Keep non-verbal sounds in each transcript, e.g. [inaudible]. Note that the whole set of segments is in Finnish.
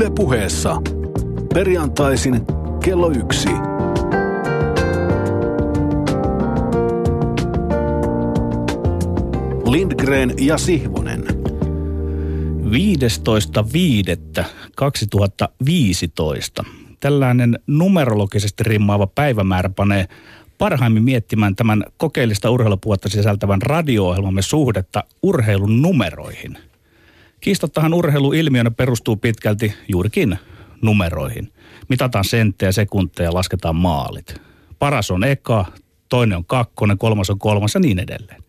Ylepuheessa perjantaisin kello yksi. Lindgren ja Sihvonen. 15.5.2015. Tällainen numerologisesti rimmaava päivämäärä panee parhaimmin miettimään tämän kokeellista urheilupuolta sisältävän radio-ohjelmamme suhdetta urheilun numeroihin. Kiistottahan urheiluilmiönä perustuu pitkälti juurikin numeroihin. Mitataan senttejä, sekunteja ja lasketaan maalit. Paras on eka, toinen on kakkonen, kolmas on kolmas ja niin edelleen.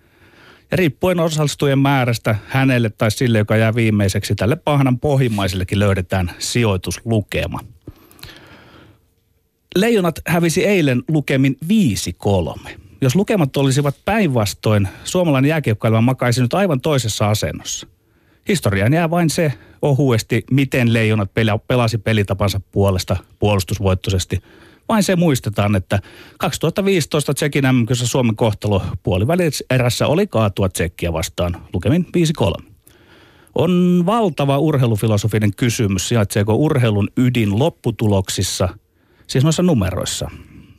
Ja riippuen osallistujien määrästä hänelle tai sille, joka jää viimeiseksi, tälle pahnan pohjimmaisellekin löydetään sijoituslukema. Leijonat hävisi eilen lukemin 5-3. Jos lukemat olisivat päinvastoin, suomalainen jääkiekkoilma makaisi nyt aivan toisessa asennossa. Historiaan jää vain se ohuesti, miten leijonat pelasi pelitapansa puolesta puolustusvoittoisesti – vain se muistetaan, että 2015 Tsekin mm Suomen kohtalo erässä oli kaatua Tsekkiä vastaan lukemin 5-3. On valtava urheilufilosofinen kysymys, sijaitseeko urheilun ydin lopputuloksissa, siis noissa numeroissa,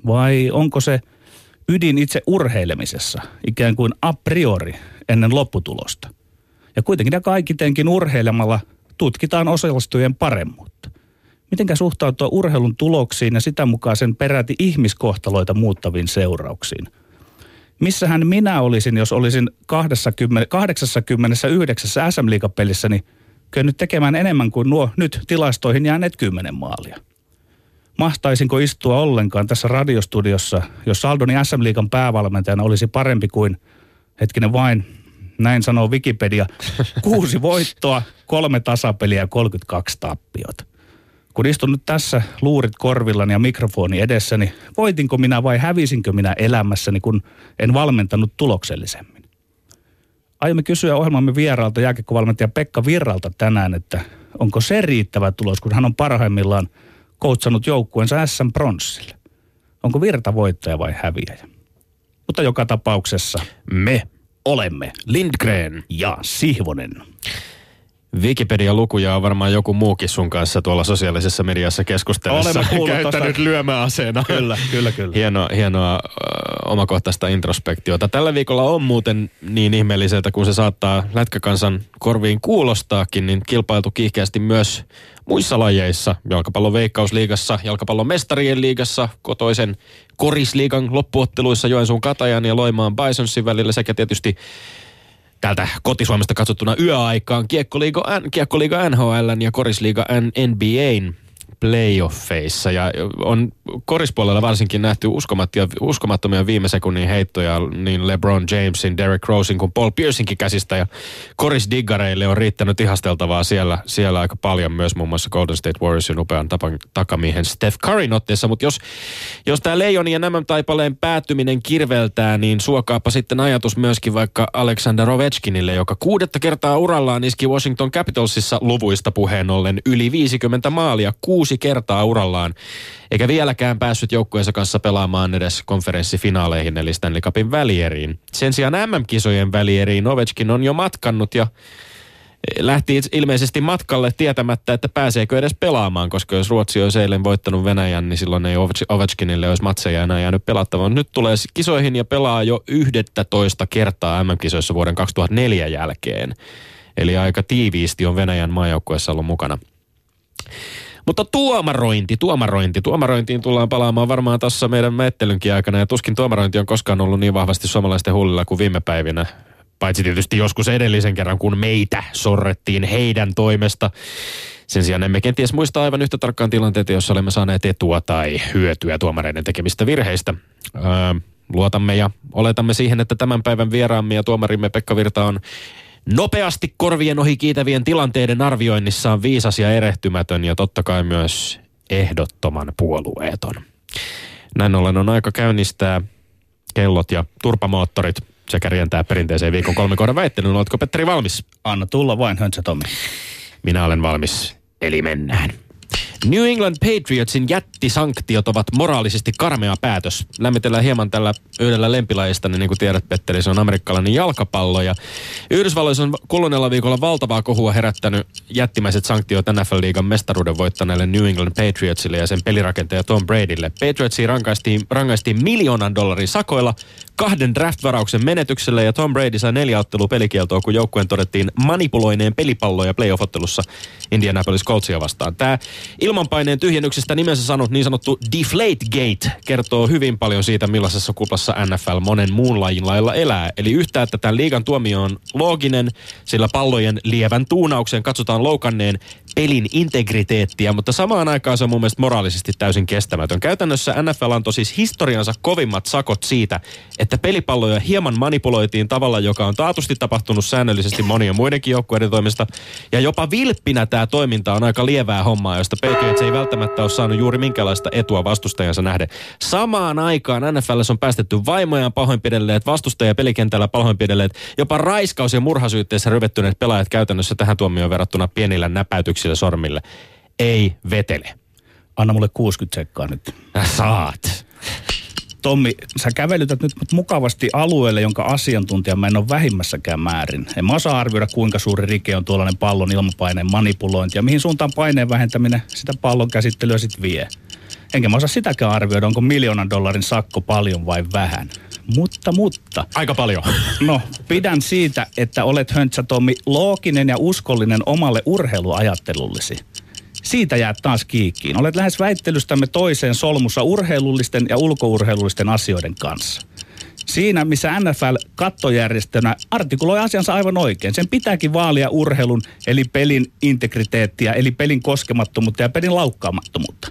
vai onko se ydin itse urheilemisessa, ikään kuin a priori ennen lopputulosta. Ja kuitenkin ja kaikitenkin urheilemalla tutkitaan osallistujien paremmuutta mitenkä suhtautua urheilun tuloksiin ja sitä mukaan sen peräti ihmiskohtaloita muuttaviin seurauksiin. Missähän minä olisin, jos olisin 20, 89 sm liigapelissä niin kyennyt tekemään enemmän kuin nuo nyt tilastoihin jääneet 10 maalia. Mahtaisinko istua ollenkaan tässä radiostudiossa, jos Saldoni SM Liigan päävalmentajana olisi parempi kuin, hetkinen vain, näin sanoo Wikipedia, kuusi voittoa, kolme tasapeliä ja 32 tappiota kun istun nyt tässä luurit korvillani ja mikrofoni edessäni, voitinko minä vai hävisinkö minä elämässäni, kun en valmentanut tuloksellisemmin? Aiomme kysyä ohjelmamme vieraalta jääkiekkovalmentaja Pekka Virralta tänään, että onko se riittävä tulos, kun hän on parhaimmillaan koutsannut joukkueensa SM Bronssille. Onko Virta voittaja vai häviäjä? Mutta joka tapauksessa me olemme Lindgren ja Sihvonen. Wikipedia-lukuja on varmaan joku muukin sun kanssa tuolla sosiaalisessa mediassa keskustelussa käyttänyt lyömäaseena. Kyllä, kyllä, kyllä. Hienoa, hienoa ö, omakohtaista introspektiota. Tällä viikolla on muuten niin ihmeelliseltä, kun se saattaa lätkäkansan korviin kuulostaakin, niin kilpailtu kiihkeästi myös muissa lajeissa. Jalkapallon veikkausliigassa, jalkapallon mestarien liigassa, kotoisen korisliigan loppuotteluissa Joensuun Katajan ja Loimaan Bisonsin välillä sekä tietysti täältä kotisuomesta katsottuna yöaikaan Kiekkoliiga, Kiekkoliiga NHL ja Korisliiga NBAn playoffeissa. Ja on korispuolella varsinkin nähty uskomattomia viime sekunnin heittoja niin LeBron Jamesin, Derek Rosein kuin Paul Piercinkin käsistä. Ja korisdiggareille on riittänyt ihasteltavaa siellä, siellä aika paljon myös muun muassa Golden State Warriorsin upean tapan, takamiehen Steph Curryn otteessa, mutta jos, jos tämä Leijonin ja nämä taipaleen päättyminen kirveltää, niin suokaapa sitten ajatus myöskin vaikka Alexander Ovechkinille, joka kuudetta kertaa urallaan iski Washington Capitalsissa luvuista puheen ollen yli 50 maalia, kuusi kuusi kertaa urallaan, eikä vieläkään päässyt joukkueensa kanssa pelaamaan edes konferenssifinaaleihin eli Stanley Cupin välieriin. Sen sijaan MM-kisojen välieriin Ovechkin on jo matkannut ja lähti ilmeisesti matkalle tietämättä, että pääseekö edes pelaamaan, koska jos Ruotsi olisi eilen voittanut Venäjän, niin silloin ei Ovechkinille olisi matseja enää jäänyt pelattamaan. Nyt tulee kisoihin ja pelaa jo 11 kertaa MM-kisoissa vuoden 2004 jälkeen. Eli aika tiiviisti on Venäjän maajoukkueessa ollut mukana. Mutta tuomarointi, tuomarointi. Tuomarointiin tullaan palaamaan varmaan tässä meidän mettelynkin aikana. Ja tuskin tuomarointi on koskaan ollut niin vahvasti suomalaisten hullilla kuin viime päivinä. Paitsi tietysti joskus edellisen kerran, kun meitä sorrettiin heidän toimesta. Sen sijaan emme kenties muista aivan yhtä tarkkaan tilanteita, jossa olemme saaneet etua tai hyötyä tuomareiden tekemistä virheistä. Öö, luotamme ja oletamme siihen, että tämän päivän vieraamme ja tuomarimme Pekka Virta on Nopeasti korvien ohi kiitävien tilanteiden arvioinnissa on viisas ja erehtymätön ja totta kai myös ehdottoman puolueeton. Näin ollen on aika käynnistää kellot ja turpamoottorit sekä rientää perinteiseen viikon kolme kohdan väittelyyn. Oletko Petteri valmis? Anna tulla vain, Höntsä Tommi. Minä olen valmis, eli mennään. New England Patriotsin jättisanktiot ovat moraalisesti karmea päätös. Lämmitellään hieman tällä yhdellä lempilajista, niin, niin kuin tiedät Petteri, se on amerikkalainen jalkapallo. Ja Yhdysvalloissa on kuluneella viikolla valtavaa kohua herättänyt jättimäiset sanktiot NFL-liigan mestaruuden voittaneelle New England Patriotsille ja sen pelirakentaja Tom Bradylle. Patriotsia rangaistiin, rangaistiin miljoonan dollarin sakoilla, kahden draft-varauksen menetyksellä ja Tom Brady sai neljä ottelua pelikieltoa, kun joukkueen todettiin manipuloineen pelipalloja playoff-ottelussa Indianapolis Coltsia vastaan. Tämä ilmanpaineen tyhjennyksestä nimensä sanonut niin sanottu Deflate Gate kertoo hyvin paljon siitä, millaisessa kuplassa NFL monen muun lajin lailla elää. Eli yhtä, että tämän liigan tuomio on looginen, sillä pallojen lievän tuunauksen katsotaan loukanneen pelin integriteettiä, mutta samaan aikaan se on mun mielestä moraalisesti täysin kestämätön. Käytännössä NFL antoi siis historiansa kovimmat sakot siitä, että pelipalloja hieman manipuloitiin tavalla, joka on taatusti tapahtunut säännöllisesti monien muidenkin joukkueiden toimesta. Ja jopa vilppinä tämä toiminta on aika lievää hommaa, josta Patriots ei välttämättä ole saanut juuri minkälaista etua vastustajansa nähden. Samaan aikaan NFL on päästetty vaimojaan pahoinpidelleet, vastustajia pelikentällä pahoinpidelleet, jopa raiskaus- ja murhasyytteessä ryvettyneet pelaajat käytännössä tähän tuomioon verrattuna pienillä näpäytyksillä sormille. Ei vetele. Anna mulle 60 sekkaa nyt. Saat. Tommi, sä kävelytät nyt mukavasti alueelle, jonka asiantuntija mä en ole vähimmässäkään määrin. En mä osaa arvioida, kuinka suuri rike on tuollainen pallon ilmapaineen manipulointi ja mihin suuntaan paineen vähentäminen sitä pallon käsittelyä sitten vie. Enkä mä osaa sitäkään arvioida, onko miljoonan dollarin sakko paljon vai vähän. Mutta, mutta. Aika paljon. [laughs] No, pidän siitä, että olet Höntsä Tommi looginen ja uskollinen omalle urheiluajattelullesi. Siitä jäät taas kiikkiin. Olet lähes väittelystämme toiseen solmussa urheilullisten ja ulkourheilullisten asioiden kanssa. Siinä, missä NFL kattojärjestönä artikuloi asiansa aivan oikein. Sen pitääkin vaalia urheilun, eli pelin integriteettiä, eli pelin koskemattomuutta ja pelin laukkaamattomuutta.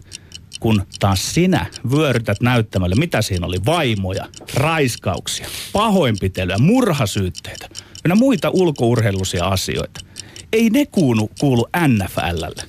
Kun taas sinä vyörytät näyttämälle, mitä siinä oli, vaimoja, raiskauksia, pahoinpitelyä, murhasyytteitä, ja muita ulkourheilullisia asioita. Ei ne kuulu, kuulu NFLlle.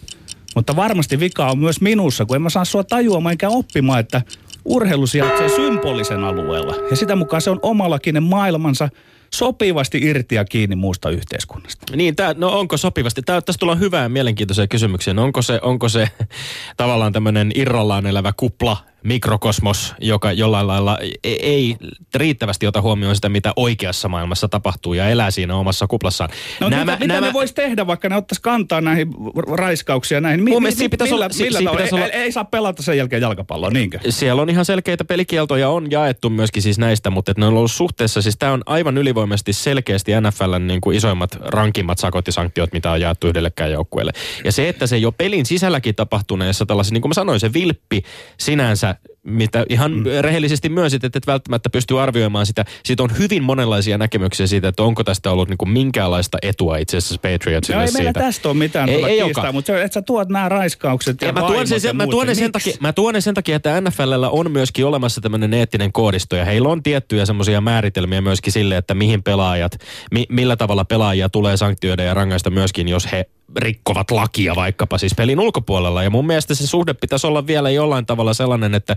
Mutta varmasti vika on myös minussa, kun en mä saa sua tajuamaan enkä oppimaan, että urheilu sijaitsee symbolisen alueella. Ja sitä mukaan se on omalakinen maailmansa sopivasti irti ja kiinni muusta yhteiskunnasta. Niin, tää, no onko sopivasti? Tää, tästä tullaan hyvää ja mielenkiintoisia kysymyksiä. No onko se, onko se [laughs] tavallaan tämmöinen irrallaan elävä kupla mikrokosmos, joka jollain lailla e- ei riittävästi ota huomioon sitä, mitä oikeassa maailmassa tapahtuu ja elää siinä omassa kuplassaan. No nämä, mitä, mitä nämä... ne voisi tehdä, vaikka ne ottaisi kantaa näihin raiskauksia näihin? Mi, mi, mi, pitäisi millä, olla, millä si, pitäisi olla... Ei, ei, saa pelata sen jälkeen jalkapalloa, niinkö? Siellä on ihan selkeitä pelikieltoja, on jaettu myöskin siis näistä, mutta ne on ollut suhteessa, siis tämä on aivan ylivoimaisesti selkeästi NFLn niin kuin isoimmat, rankimmat sakot ja sanktiot, mitä on jaettu yhdellekään joukkueelle. Ja se, että se jo pelin sisälläkin tapahtuneessa tällaisen, niin kuin mä sanoin, se vilppi sinänsä mitä ihan mm. rehellisesti myönsit, että et välttämättä pystyy arvioimaan sitä. Siitä on hyvin monenlaisia näkemyksiä siitä, että onko tästä ollut niinku minkäänlaista etua itse asiassa Patriotsille no, ei siitä. meillä tästä ole mitään ei, ei kiistaa, mutta se, että sä tuot nämä raiskaukset ja, ja mä tuon sen, sen, mä tuon sen, takia, mä tuon sen takia, että NFLllä on myöskin olemassa tämmöinen eettinen koodisto ja heillä on tiettyjä semmoisia määritelmiä myöskin sille, että mihin pelaajat, mi, millä tavalla pelaajia tulee sanktioida ja rangaista myöskin, jos he rikkovat lakia vaikkapa siis pelin ulkopuolella. Ja mun mielestä se suhde pitäisi olla vielä jollain tavalla sellainen, että,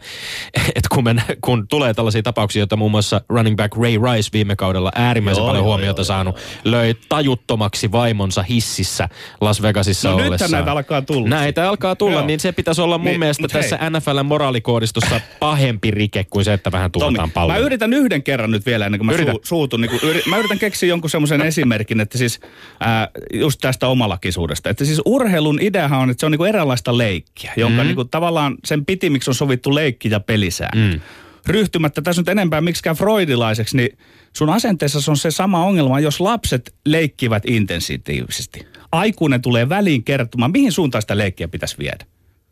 että kun, me, kun tulee tällaisia tapauksia, joita muun muassa running back Ray Rice viime kaudella äärimmäisen joo, paljon joo, huomiota joo, saanut, joo, löi tajuttomaksi vaimonsa hississä Las Vegasissa no ollessaan. nyt näitä alkaa tulla. Näitä alkaa tulla, joo. niin se pitäisi olla mun niin, mielestä tässä hei. NFLn moraalikoodistossa pahempi rike kuin se, että vähän tuuletaan palloa. Mä yritän yhden kerran nyt vielä ennen kuin mä Yritä. su, suutun. Niin kuin, yri, mä yritän keksiä jonkun semmoisen esimerkin, että siis ää, just tästä omalakisuudesta urheilusuudesta. Että siis urheilun ideahan on, että se on niinku eräänlaista leikkiä, jonka mm. niinku tavallaan sen pitimiksi on sovittu leikki ja pelisäännöt. Mm. Ryhtymättä tässä nyt enempää miksikään freudilaiseksi, niin sun asenteessa on se sama ongelma, jos lapset leikkivät intensitiivisesti. Aikuinen tulee väliin kertomaan, mihin suuntaan sitä leikkiä pitäisi viedä.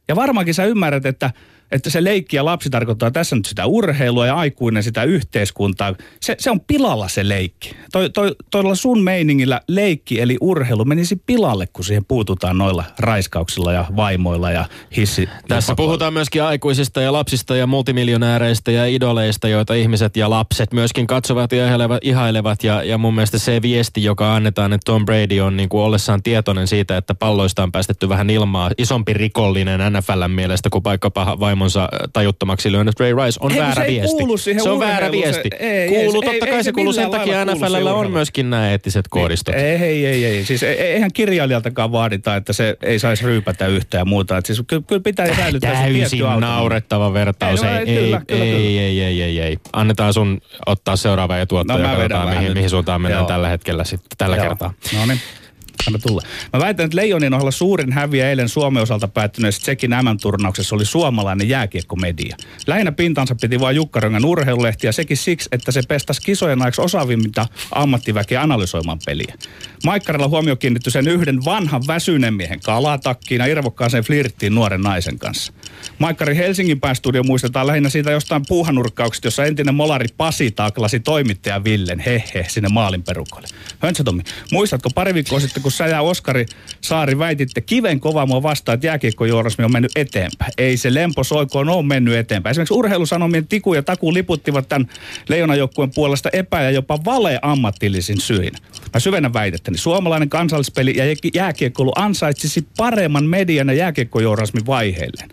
Ja varmaankin sä ymmärrät, että että se leikki ja lapsi tarkoittaa tässä nyt sitä urheilua ja aikuinen sitä yhteiskuntaa. Se, se on pilalla se leikki. Toi, toi, toilla sun meiningillä leikki eli urheilu menisi pilalle, kun siihen puututaan noilla raiskauksilla ja vaimoilla ja hissi. Tässä ja puhutaan myöskin aikuisista ja lapsista ja multimiljonääreistä ja idoleista, joita ihmiset ja lapset myöskin katsovat ja ihailevat. ihailevat. Ja, ja mun mielestä se viesti, joka annetaan, että Tom Brady on niin kuin ollessaan tietoinen siitä, että palloista on päästetty vähän ilmaa, isompi rikollinen NFLn mielestä kuin vaikkapa vaimo vaimonsa tajuttomaksi lyönyt Ray Rice on Ei, väärä se ei viesti. kuulu se on väärä se- viesti. ei, ei, kuuluu, se- ei- totta ei kai se se kuuluu sen takia kuulu NFLllä on myöskin nämä eettiset koodistot. Ei, ei, ei, ei. Siis ei- eihän kirjailijaltakaan vaadita, että se ei saisi ryypätä yhtään ja muuta. Et siis kyllä, kyllä pitää säilyttää se tietty naurettava vertaus. Ei, Ei, no, ei, ei, ei, kyllä, kyllä, ei, kyllä. ei, ei, ei, ei. Annetaan sun ottaa seuraava etuotto No, ja katsotaan, mihin, mihin suuntaan mennään tällä hetkellä sitten, tällä kertaa. No niin. Anna tulla. Mä väitän, että Leijonien ohella suurin häviä eilen Suomen osalta päättyneessä Tsekin M-turnauksessa oli suomalainen jääkiekkomedia. Lähinnä pintansa piti vain Jukkaröngen urheilulehti ja sekin siksi, että se pestasi kisojen ajaksi osaavimmita ammattiväkeä analysoimaan peliä. Maikkarilla huomio kiinnittyi sen yhden vanhan väsyneen miehen kalatakkiin ja irvokkaaseen flirttiin nuoren naisen kanssa. Maikkarin Helsingin päästudio muistetaan lähinnä siitä jostain puuhanurkkauksesta, jossa entinen molari Pasi taklasi toimittaja Villen, hehe, sinne maalin perukoille. Höntsä Tommi, muistatko pari viikkoa sitten, kun sä ja Oskari Saari väititte kiven kovaa mua vastaan, että jääkiekkojournalismi on mennyt eteenpäin. Ei se lempo soikoon ole mennyt eteenpäin. Esimerkiksi urheilusanomien Tiku ja Taku liputtivat tämän leijonajoukkueen puolesta epä- ja jopa vale ammatillisin syin. Mä syvennän väitettäni. Suomalainen kansallispeli ja jääkiekkoilu ansaitsisi paremman median ja jääkiekkojournalismin vaiheilleen.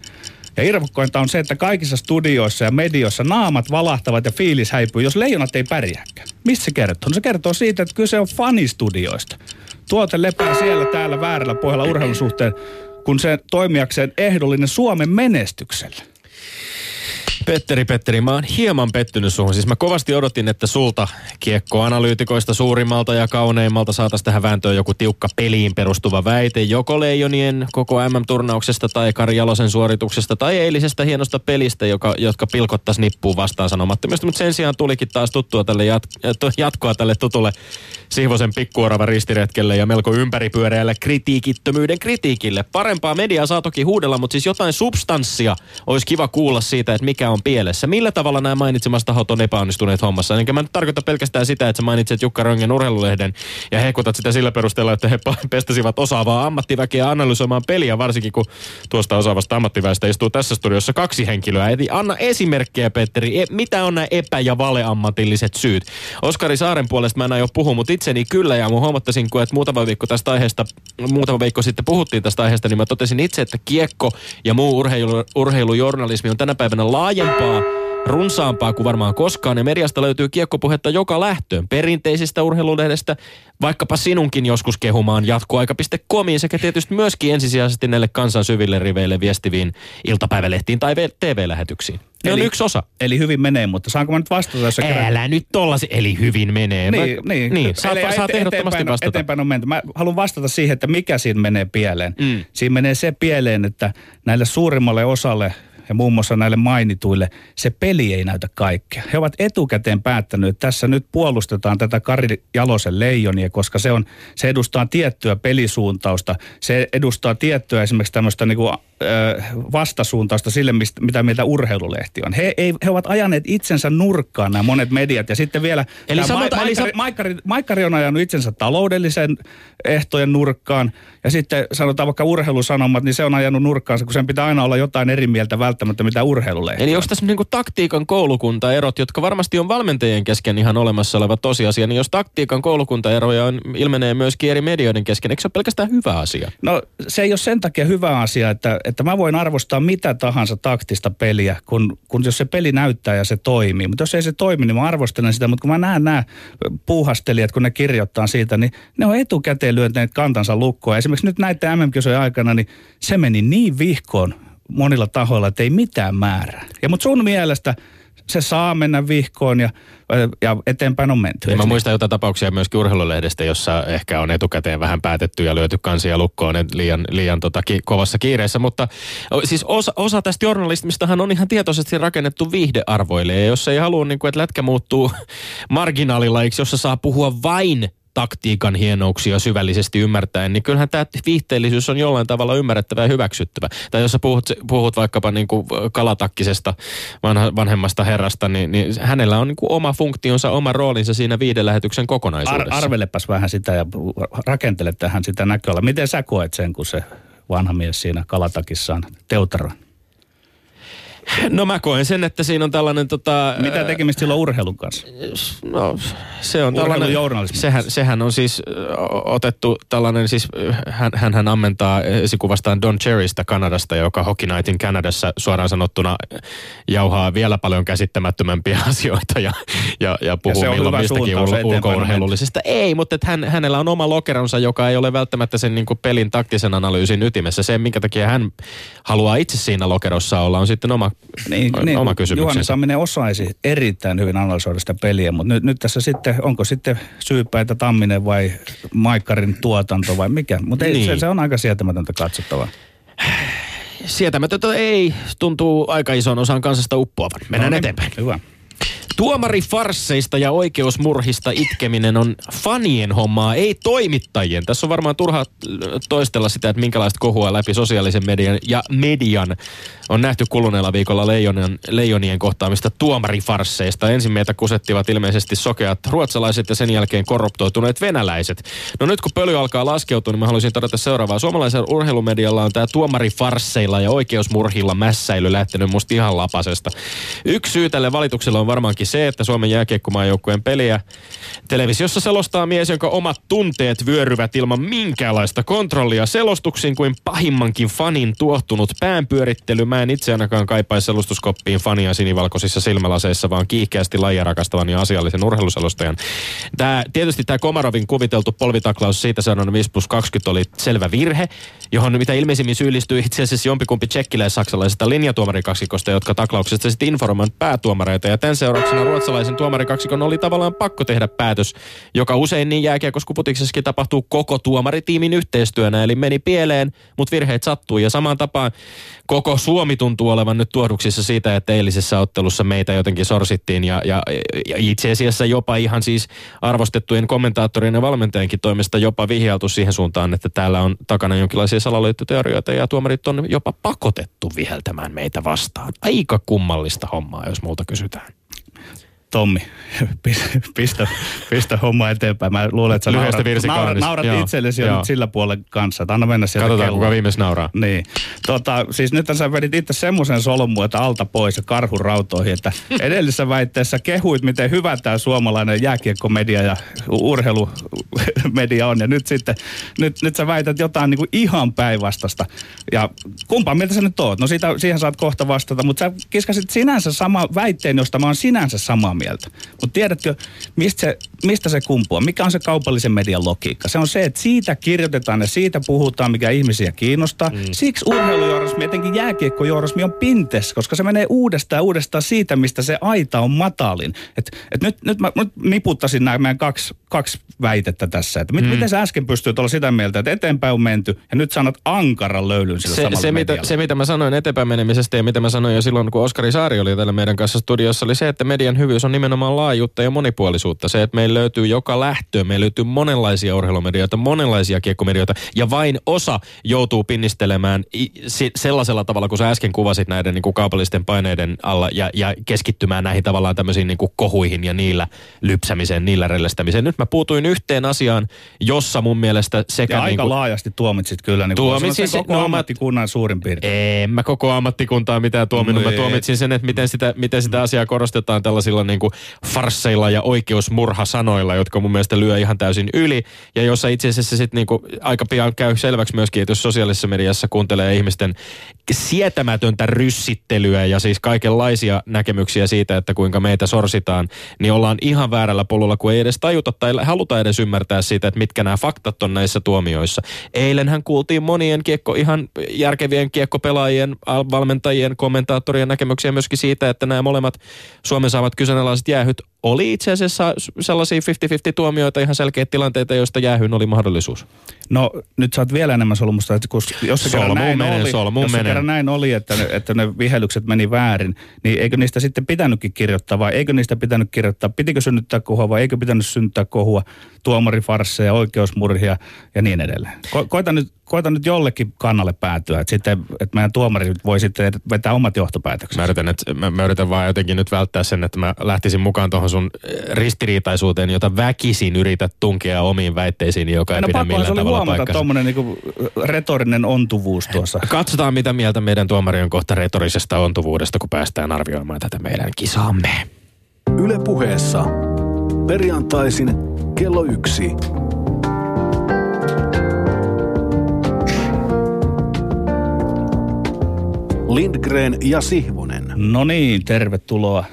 Ja irvokkointa on se, että kaikissa studioissa ja medioissa naamat valahtavat ja fiilis häipyy, jos leijonat ei pärjääkään. Mistä se kertoo? No se kertoo siitä, että kyse on fanistudioista. Tuote lepää siellä täällä väärällä pohjalla urheilun suhteen, kun se toimijakseen ehdollinen Suomen menestykselle. Petteri, Petteri, mä oon hieman pettynyt suhun. Siis mä kovasti odotin, että sulta kiekkoanalyytikoista suurimmalta ja kauneimmalta saataisiin tähän vääntöön joku tiukka peliin perustuva väite. Joko Leijonien koko MM-turnauksesta tai Kari Jalosen suorituksesta tai eilisestä hienosta pelistä, joka, jotka pilkottaisi nippuun vastaan sanomattomasti. Mutta sen sijaan tulikin taas tuttua tälle jat- to- jatkoa tälle tutulle Sihvosen pikkuorava ristiretkelle ja melko ympäripyöreälle kritiikittömyyden kritiikille. Parempaa mediaa saa toki huudella, mutta siis jotain substanssia olisi kiva kuulla siitä, että mikä on pielessä. Millä tavalla nämä mainitsemassa tahot on epäonnistuneet hommassa? Enkä mä nyt tarkoita pelkästään sitä, että sä mainitset Jukka Röngen urheilulehden ja hekutat sitä sillä perusteella, että he pestäsivät osaavaa ammattiväkeä analysoimaan peliä, varsinkin kun tuosta osaavasta ammattiväestä istuu tässä studiossa kaksi henkilöä. Eli anna esimerkkejä, Petteri, e- mitä on nämä epä- ja valeammatilliset syyt? Oskari Saaren puolesta mä en aio puhua, mutta itseni kyllä, ja mun huomattasin, että muutama viikko tästä aiheesta, muutama viikko sitten puhuttiin tästä aiheesta, niin mä totesin itse, että kiekko ja muu urheilu, urheilujournalismi on tänä päivänä laajempaa runsaampaa kuin varmaan koskaan, ja mediasta löytyy kiekkopuhetta joka lähtöön. Perinteisistä urheilulehdestä, vaikkapa sinunkin joskus kehumaan jatkoaika.comiin, sekä tietysti myöskin ensisijaisesti näille kansan syville riveille viestiviin iltapäivälehtiin tai TV-lähetyksiin. Ne on Eli- yksi osa. Eli hyvin menee, mutta saanko mä nyt vastata, jos sä kerran- Älä nyt tollasi, eli hyvin menee. Niin, Mä- niin. niin saat, Eli saat ehdottomasti vastata. Eteenpäin on menty. Mä haluan vastata siihen, että mikä siinä menee pieleen. Mm. Siinä menee se pieleen, että näille suurimmalle osalle ja muun muassa näille mainituille, se peli ei näytä kaikkea. He ovat etukäteen päättänyt, että tässä nyt puolustetaan tätä Kari Jalosen leijonia, koska se, on, se edustaa tiettyä pelisuuntausta. Se edustaa tiettyä esimerkiksi tämmöistä niin kuin, ö, vastasuuntausta sille, mistä, mitä mieltä urheilulehti on. He, ei, he ovat ajaneet itsensä nurkkaan nämä monet mediat ja sitten vielä... Eli sanota- Ma- eli sa- Maikkari, Maikkari on ajanut itsensä taloudellisen ehtojen nurkkaan ja sitten sanotaan vaikka urheilusanomat, niin se on ajanut nurkkaansa, kun sen pitää aina olla jotain eri mieltä välttämättä mitä urheilulehti. Eli onko tässä niinku taktiikan koulukuntaerot, jotka varmasti on valmentajien kesken ihan olemassa oleva tosiasia, niin jos taktiikan koulukuntaeroja on, ilmenee myöskin eri medioiden kesken, eikö se ole pelkästään hyvä asia? No se ei ole sen takia hyvä asia, että, että mä voin arvostaa mitä tahansa taktista peliä, kun, kun jos se peli näyttää ja se toimii. Mutta jos ei se toimi, niin mä arvostelen sitä. Mutta kun mä näen nämä puuhastelijat, kun ne kirjoittaa siitä, niin ne on etukäteen lyöntäneet kantansa lukkoon. Esimerkiksi nyt näiden MM-kisojen aikana, niin se meni niin vihkoon monilla tahoilla, että ei mitään määrää. Ja mutta sun mielestä se saa mennä vihkoon ja, ja eteenpäin on menty. Ja mä Eikö muistan jotain tapauksia myös urheilulehdestä, jossa ehkä on etukäteen vähän päätetty ja lyöty kansia lukkoon liian, liian tota, ki, kovassa kiireessä. Mutta siis osa, osa tästä journalismistahan on ihan tietoisesti rakennettu viihdearvoille. Ja jos ei halua, niin kuin, että lätkä muuttuu [laughs] marginaalilajiksi, jossa saa puhua vain taktiikan hienouksia syvällisesti ymmärtäen, niin kyllähän tämä viihteellisyys on jollain tavalla ymmärrettävä ja hyväksyttävä. Tai jos sä puhut, puhut vaikkapa niin kuin kalatakkisesta vanha, vanhemmasta herrasta, niin, niin hänellä on niin kuin oma funktionsa, oma roolinsa siinä viidelähetyksen Ar- kokonaisuudessa. arvelepas vähän sitä ja rakentele tähän sitä näköala. Miten sä koet sen, kun se vanha mies siinä kalatakissaan teutaroi? No mä koen sen, että siinä on tällainen tota... Mitä tekemistä sillä on urheilun kanssa? No, se on tällainen... Sehän, sehän on siis otettu tällainen, siis hän, hän, hän ammentaa esikuvastaan Don Cherrystä Kanadasta, joka Hockey Nightin Kanadassa suoraan sanottuna jauhaa vielä paljon käsittämättömämpiä [laughs] asioita ja, ja, ja puhuu on milloin mistäkin ul, ulkourheilullisesta. Ei, mutta että hän, hänellä on oma lokeronsa, joka ei ole välttämättä sen niin pelin taktisen analyysin ytimessä. Se, minkä takia hän haluaa itse siinä lokerossa olla, on sitten oma, Niin, niin, oma Juhani kysymyksensä. Samminen osaisi erittäin hyvin analysoida sitä peliä, mutta nyt, nyt tässä sitten, onko sitten syypäitä Tamminen vai Maikkarin tuotanto vai mikä? Mutta Niin. se, se on aika sietämätöntä katsottavaa. Sietämätöntä ei, tuntuu aika ison osan kansasta uppoavan. Mennään No niin, eteenpäin. Hyvä. Tuomarifarsseista ja oikeusmurhista itkeminen on fanien hommaa, ei toimittajien. Tässä on varmaan turha äh, toistella sitä, että minkälaista kohua läpi sosiaalisen median ja median on nähty kuluneella viikolla leijonien, leijonien kohtaamista tuomarifarsseista. Ensin meitä kusettivat ilmeisesti sokeat ruotsalaiset ja sen jälkeen korruptoituneet venäläiset. No nyt kun pöly alkaa laskeutua, niin mä haluaisin todeta seuraavaa. Suomalaisella urheilumedialla on tämä tuomarifarsseilla ja oikeusmurhilla mässäily lähtenyt musta ihan lapasesta. Yksi syy tälle valitukselle on varmaankin se, että Suomen jääkiekkomaajoukkueen peliä televisiossa selostaa mies, jonka omat tunteet vyöryvät ilman minkäänlaista kontrollia selostuksiin kuin pahimmankin fanin tuottunut päänpyörittely. En itse ainakaan kaipaisi selostuskoppiin fania sinivalkoisissa silmälaseissa, vaan kiihkeästi lajia rakastavan ja asiallisen urheiluselostajan. Tää, tietysti tämä Komarovin kuviteltu polvitaklaus siitä sanon 5 plus 20 oli selvä virhe, johon mitä ilmeisimmin syyllistyi itse asiassa jompikumpi tsekkiläis-saksalaisesta linjatuomarikaksikosta, jotka taklauksesta sitten informoivat päätuomareita. Ja tämän seurauksena ruotsalaisen tuomarikaksikon oli tavallaan pakko tehdä päätös, joka usein niin jääkiekossa putiksessakin tapahtuu koko tuomaritiimin yhteistyönä. Eli meni pieleen, mutta virheet sattuu. Ja samaan tapaan koko Suomi tuntuu olevan nyt tuohduksissa siitä, että eilisessä ottelussa meitä jotenkin sorsittiin. Ja, ja, ja itse asiassa jopa ihan siis arvostettujen kommentaattorien ja valmentajienkin toimesta jopa vihjailtu siihen suuntaan, että täällä on takana jonkinlaisia salaliittoteorioita ja tuomarit on jopa pakotettu viheltämään meitä vastaan. Aika kummallista hommaa, jos multa kysytään. Tommi, [laughs] pistä, pistä, pistä homma eteenpäin. Mä luulen, että sä Lyhyestä naurat, naurat, naurat Joo, itsellesi joo. jo nyt sillä puolen kanssa. Anna mennä sieltä Katsotaan, kelloa. kuka viimeis nauraa. Niin. Tota, siis nyt sä vedit itse semmoisen solmun, että alta pois ja karhun rautoihin, että [laughs] edellisessä väitteessä kehuit, miten hyvä tämä suomalainen jääkiekkomedia ja urheilumedia on. Ja nyt sitten, nyt, nyt sä väität jotain niin kuin ihan päinvastasta. Ja kumpaan mieltä sä nyt oot? No siitä, siihen saat kohta vastata, mutta sä kiskasit sinänsä sama väitteen, josta mä oon sinänsä samaa mieltä. Mutta tiedätkö, mistä se, mistä se kumpuaa? Mikä on se kaupallisen median logiikka? Se on se, että siitä kirjoitetaan ja siitä puhutaan, mikä ihmisiä kiinnostaa. Mm. Siksi urheilujournalismi, etenkin jääkiekkojournalismi on pintes, koska se menee uudestaan ja uudestaan siitä, mistä se aita on matalin. Et, et nyt, nyt mä nyt niputtasin nämä meidän kaksi, kaksi väitettä tässä. Että mit, mm. Miten sä äsken pystyt olla sitä mieltä, että eteenpäin on menty ja nyt sanot ankaran löylyn sillä Se, samalla se, mitä, se, mitä mä sanoin eteenpäin menemisestä ja mitä mä sanoin jo silloin, kun Oskari Saari oli täällä meidän kanssa studiossa, oli se, että median hyvyys on nimenomaan laajuutta ja monipuolisuutta. Se, että meillä löytyy joka lähtöön, meillä löytyy monenlaisia urheilumedioita, monenlaisia kiekkomedioita ja vain osa joutuu pinnistelemään sellaisella tavalla, kun sä äsken kuvasit näiden niin kuin kaupallisten paineiden alla ja, ja keskittymään näihin tavallaan tämmöisiin niin kuin kohuihin ja niillä lypsämiseen, niillä rellestämiseen. Nyt mä puutuin yhteen asiaan, jossa mun mielestä sekä... ja aika niin kuin, laajasti tuomitsit kyllä. Niin Tuomitsin se- koko no mä- ammattikunnan suurin piirtein. en mä koko ammattikuntaa mitään tuominut. Mä No ei. tuomitsin sen, että miten sitä, miten sitä asiaa korostetaan tällaisilla niin kuin farsseilla ja oikeusmurhasanoilla, jotka mun mielestä lyö ihan täysin yli. Ja jossa itse asiassa sitten niin kuin aika pian käy selväksi myöskin, että jos sosiaalisessa mediassa kuuntelee ihmisten sietämätöntä ryssittelyä ja siis kaikenlaisia näkemyksiä siitä, että kuinka meitä sorsitaan, niin ollaan ihan väärällä polulla, kun ei edes tajuta tai haluta edes ymmärtää siitä, että mitkä nämä faktat on näissä tuomioissa. Eilenhän kuultiin monien kiekko, ihan järkevien kiekkopelaajien, al- valmentajien, kommentaattorien näkemyksiä myöskin siitä, että nämä molemmat Suomen saavat kyseenalaiset jäähyt oli itse asiassa sellaisia 50-50 tuomioita, ihan selkeitä tilanteita, joista jäähyyn oli mahdollisuus. No nyt sä oot vielä enemmän solmusta, että kun, jos se kerran näin menen, oli, solmuun jos kerran näin oli, että ne, että ne vihellykset meni väärin, niin eikö niistä sitten pitänytkin kirjoittaa vai eikö niistä pitänyt kirjoittaa? Pitikö synnyttää kohua vai eikö pitänyt synnyttää kohua, tuomarifarsseja, oikeusmurhia ja niin edelleen? Ko, koita nyt koita nyt jollekin kannalle päätyä, että, sitten, että meidän tuomari voi sitten vetää omat johtopäätökset. Mä yritän, että, mä, mä yritän vaan jotenkin nyt välttää sen, että mä lähtisin mukaan tuohon sun eh, ristiriitaisuuteen, jota väkisin yrität tunkea omiin väitteisiin, joka ei no, pidä millään tavalla huomata paikkansa. tuommoinen niin retorinen ontuvuus tuossa. [laughs] Katsotaan, mitä mieltä meidän tuomari on kohta retorisesta ontuvuudesta, kun päästään arvioimaan tätä meidän kisaamme. Yle puheessa. Perjantaisin kello yksi. Lindgren ja Sihvonen. No niin, tervetuloa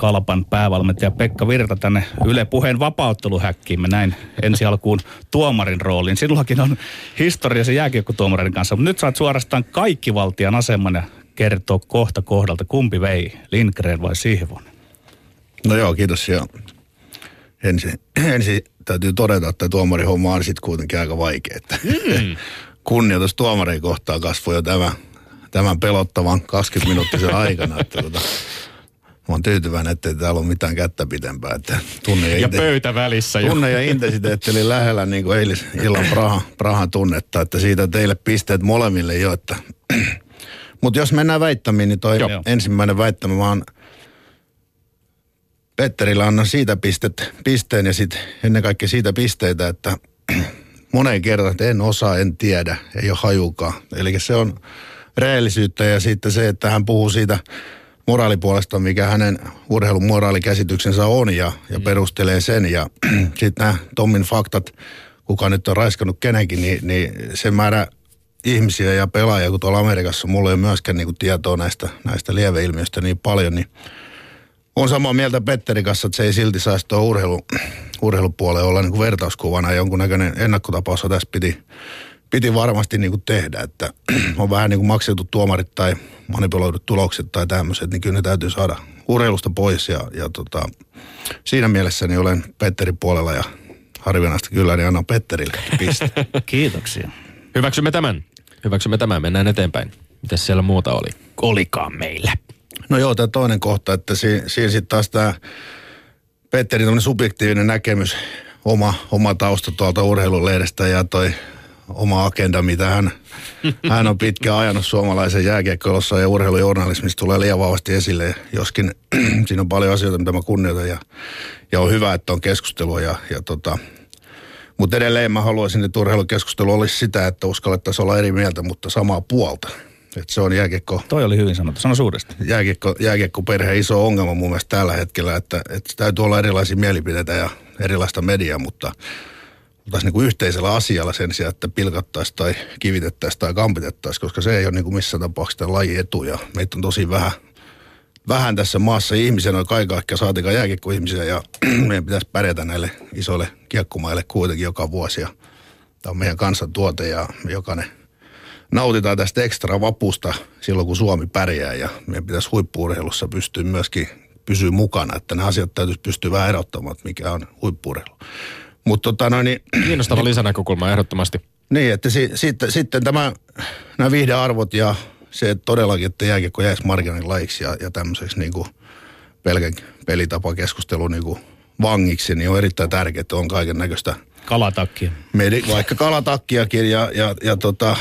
Kalpan päävalmentaja Pekka Virta tänne Yle Puheen vapautteluhäkkiin. Me näin ensi alkuun tuomarin rooliin. Sinullakin on historia se jääkiekkotuomarin kanssa, mutta nyt saat suorastaan kaikki valtian aseman ja kertoo kohta kohdalta, kumpi vei, Lindgren vai Sihvonen? No joo, kiitos. Ja ensin, ensin täytyy todeta, että tuomarin homma on sitten kuitenkin aika vaikea. Että mm. [laughs] Kunnioitus tuomarin kohtaa kasvoi jo tämä, tämän pelottavan 20 minuuttisen aikana. Että tota, mä oon tyytyväinen, että täällä ole mitään kättä pitempää. Että tunne ja, Ja inte- pöytä välissä jo. tunne ja intensiteetti oli lähellä niin kuin eilis illan Praha, Prahan tunnetta, että siitä teille pisteet molemmille jo. Että. Mutta jos mennään väittämiin, niin toi Joo. ensimmäinen väittämä vaan Petterillä annan siitä pistet, pisteen ja sitten ennen kaikkea siitä pisteitä, että [clears throat] moneen kertaan, että en osaa, en tiedä, ei ole hajukaan. Eli se on rehellisyyttä ja sitten se, että hän puhuu siitä moraalipuolesta, mikä hänen urheilun moraalikäsityksensä on ja, ja perustelee sen. Ja [clears throat] sitten nämä Tommin faktat, kuka nyt on raiskannut kenenkin, niin, niin se määrä ihmisiä ja pelaajia, kun tuolla Amerikassa mulla ei ole myöskään niin kuin tietoa näistä, näistä lieveilmiöistä niin paljon, niin on samaa mieltä Petterin kanssa, että se ei silti saisi tuo urheilu, [clears throat] urheilupuolella olla niin kuin vertauskuvana. Jonkunnäköinen ennakkotapaus tässä piti, piti varmasti niin kuin tehdä, että [clears throat] on vähän niin kuin maksettu tuomarit tai manipuloidut tulokset tai tämmöiset, niin kyllä ne täytyy saada urheilusta pois. Ja, ja tota, siinä mielessä niin olen Petterin puolella ja harvinaista kyllä, niin annan Petterille piste. [laughs] Kiitoksia. Hyväksymme tämän. Hyväksymme tämän. Mennään eteenpäin. Mitäs siellä muuta oli? Olikaan meillä. No joo, tämä toinen kohta, että siinä, siinä sitten taas tämä Petterin subjektiivinen näkemys, oma, oma tausta tuolta urheilulehdestä ja toi oma agenda, mitä hän, hän on pitkään ajanut suomalaisen jääkiekkoilussa ja urheilujournalismissa tulee liian vahvasti esille, joskin [clears throat] siinä on paljon asioita, mitä mä kunnioitan ja, ja on hyvä, että on keskustelua ja, ja tota, mutta edelleen mä haluaisin, että urheilukeskustelu olisi sitä, että uskallettaisiin olla eri mieltä, mutta samaa puolta. Että se on jääkiekko, Toi oli hyvin sanottu. Sano suuresti. jääkiekko, jääkiekkoperheen iso ongelma mun mielestä tällä hetkellä, että, että täytyy olla erilaisia mielipiteitä ja erilaista mediaa, mutta oltaisiin niin kuin yhteisellä asialla sen sijaan, että pilkattaisiin tai kivitettäisiin tai kampitettaisiin, koska se ei ole niin kuin missään tapauksessa lajin etu. Ja meitä on tosi vähän, vähän tässä maassa ihmisiä, noin kaiken kaikkiaan saatikaan jääkiekkoihmisiä ja [clears throat] meidän pitäisi pärjätä näille isoille kiekkomaille kuitenkin joka vuosi. Ja tämä on meidän kansantuote ja jokainen nautitaan tästä ekstra vapusta silloin, kun Suomi pärjää. Ja meidän pitäisi huippuurheilussa pystyä myöskin pysyä mukana, että nämä asiat täytyisi pystyä vähän erottamaan, että mikä on huippuurheilu. Mutta tota noin, niin, Kiinnostava [clears throat] lisänäkökulma ehdottomasti. niin, että si, sitten, sitten tämä, nämä viihdearvot ja se että todellakin, että jääkiekko jäisi marginaalilajiksi ja, ja tämmöiseksi niin kuin pelkän pelitapakeskustelun niin kuin vangiksi, niin on erittäin tärkeää, että on kaiken näköistä Kalatakki. medi, vaikka kalatakkiakin ja, ja, ja tota,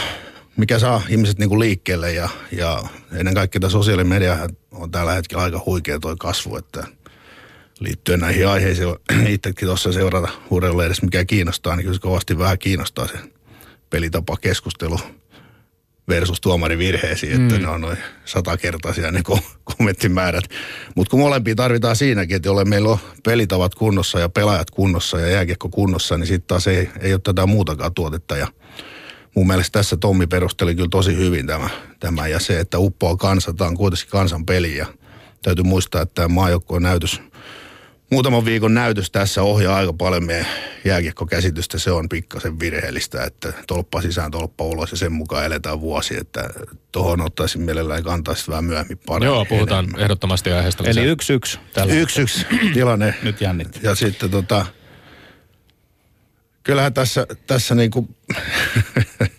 mikä saa ihmiset niinku liikkeelle ja, ja ennen kaikkea tämä sosiaalinen media on tällä hetkellä aika huikea toi kasvu, että liittyen näihin aiheisiin, [clears throat] itsekin tuossa seurata urheilulla edes mikä kiinnostaa, niin kyllä se kovasti vähän kiinnostaa se pelitapa keskustelu versus tuomarivirheisiin, että mm. ne on noin satakertaisia ne ko- [laughs] kommenttimäärät. Mutta kun molempia tarvitaan siinäkin, että jolle meillä on pelitavat kunnossa ja pelaajat kunnossa ja jääkiekko kunnossa, niin sitten taas ei, ei ole tätä muutakaan tuotetta. Ja mun mielestä tässä Tommi perusteli kyllä tosi hyvin tämä, tämä ja se, että uppoa kansa, tämä on kuitenkin kansan peli ja täytyy muistaa, että tämä maajoukkueen näytös, muutaman viikon näytös tässä ohjaa aika paljon meidän jääkiekkokäsitystä. Se on pikkasen virheellistä, että tolppa sisään, tolppa ulos ja sen mukaan eletään vuosi, että tuohon ottaisin mielellään kantaa sitten vähän myöhemmin paremmin. Joo, puhutaan enemmän. ehdottomasti aiheesta lisää. Eli yksi yksi. Tällä Yksi yksi tilanne. [clears throat] Nyt jännitti. Ja sitten tota, kyllähän tässä, tässä niinku, [laughs]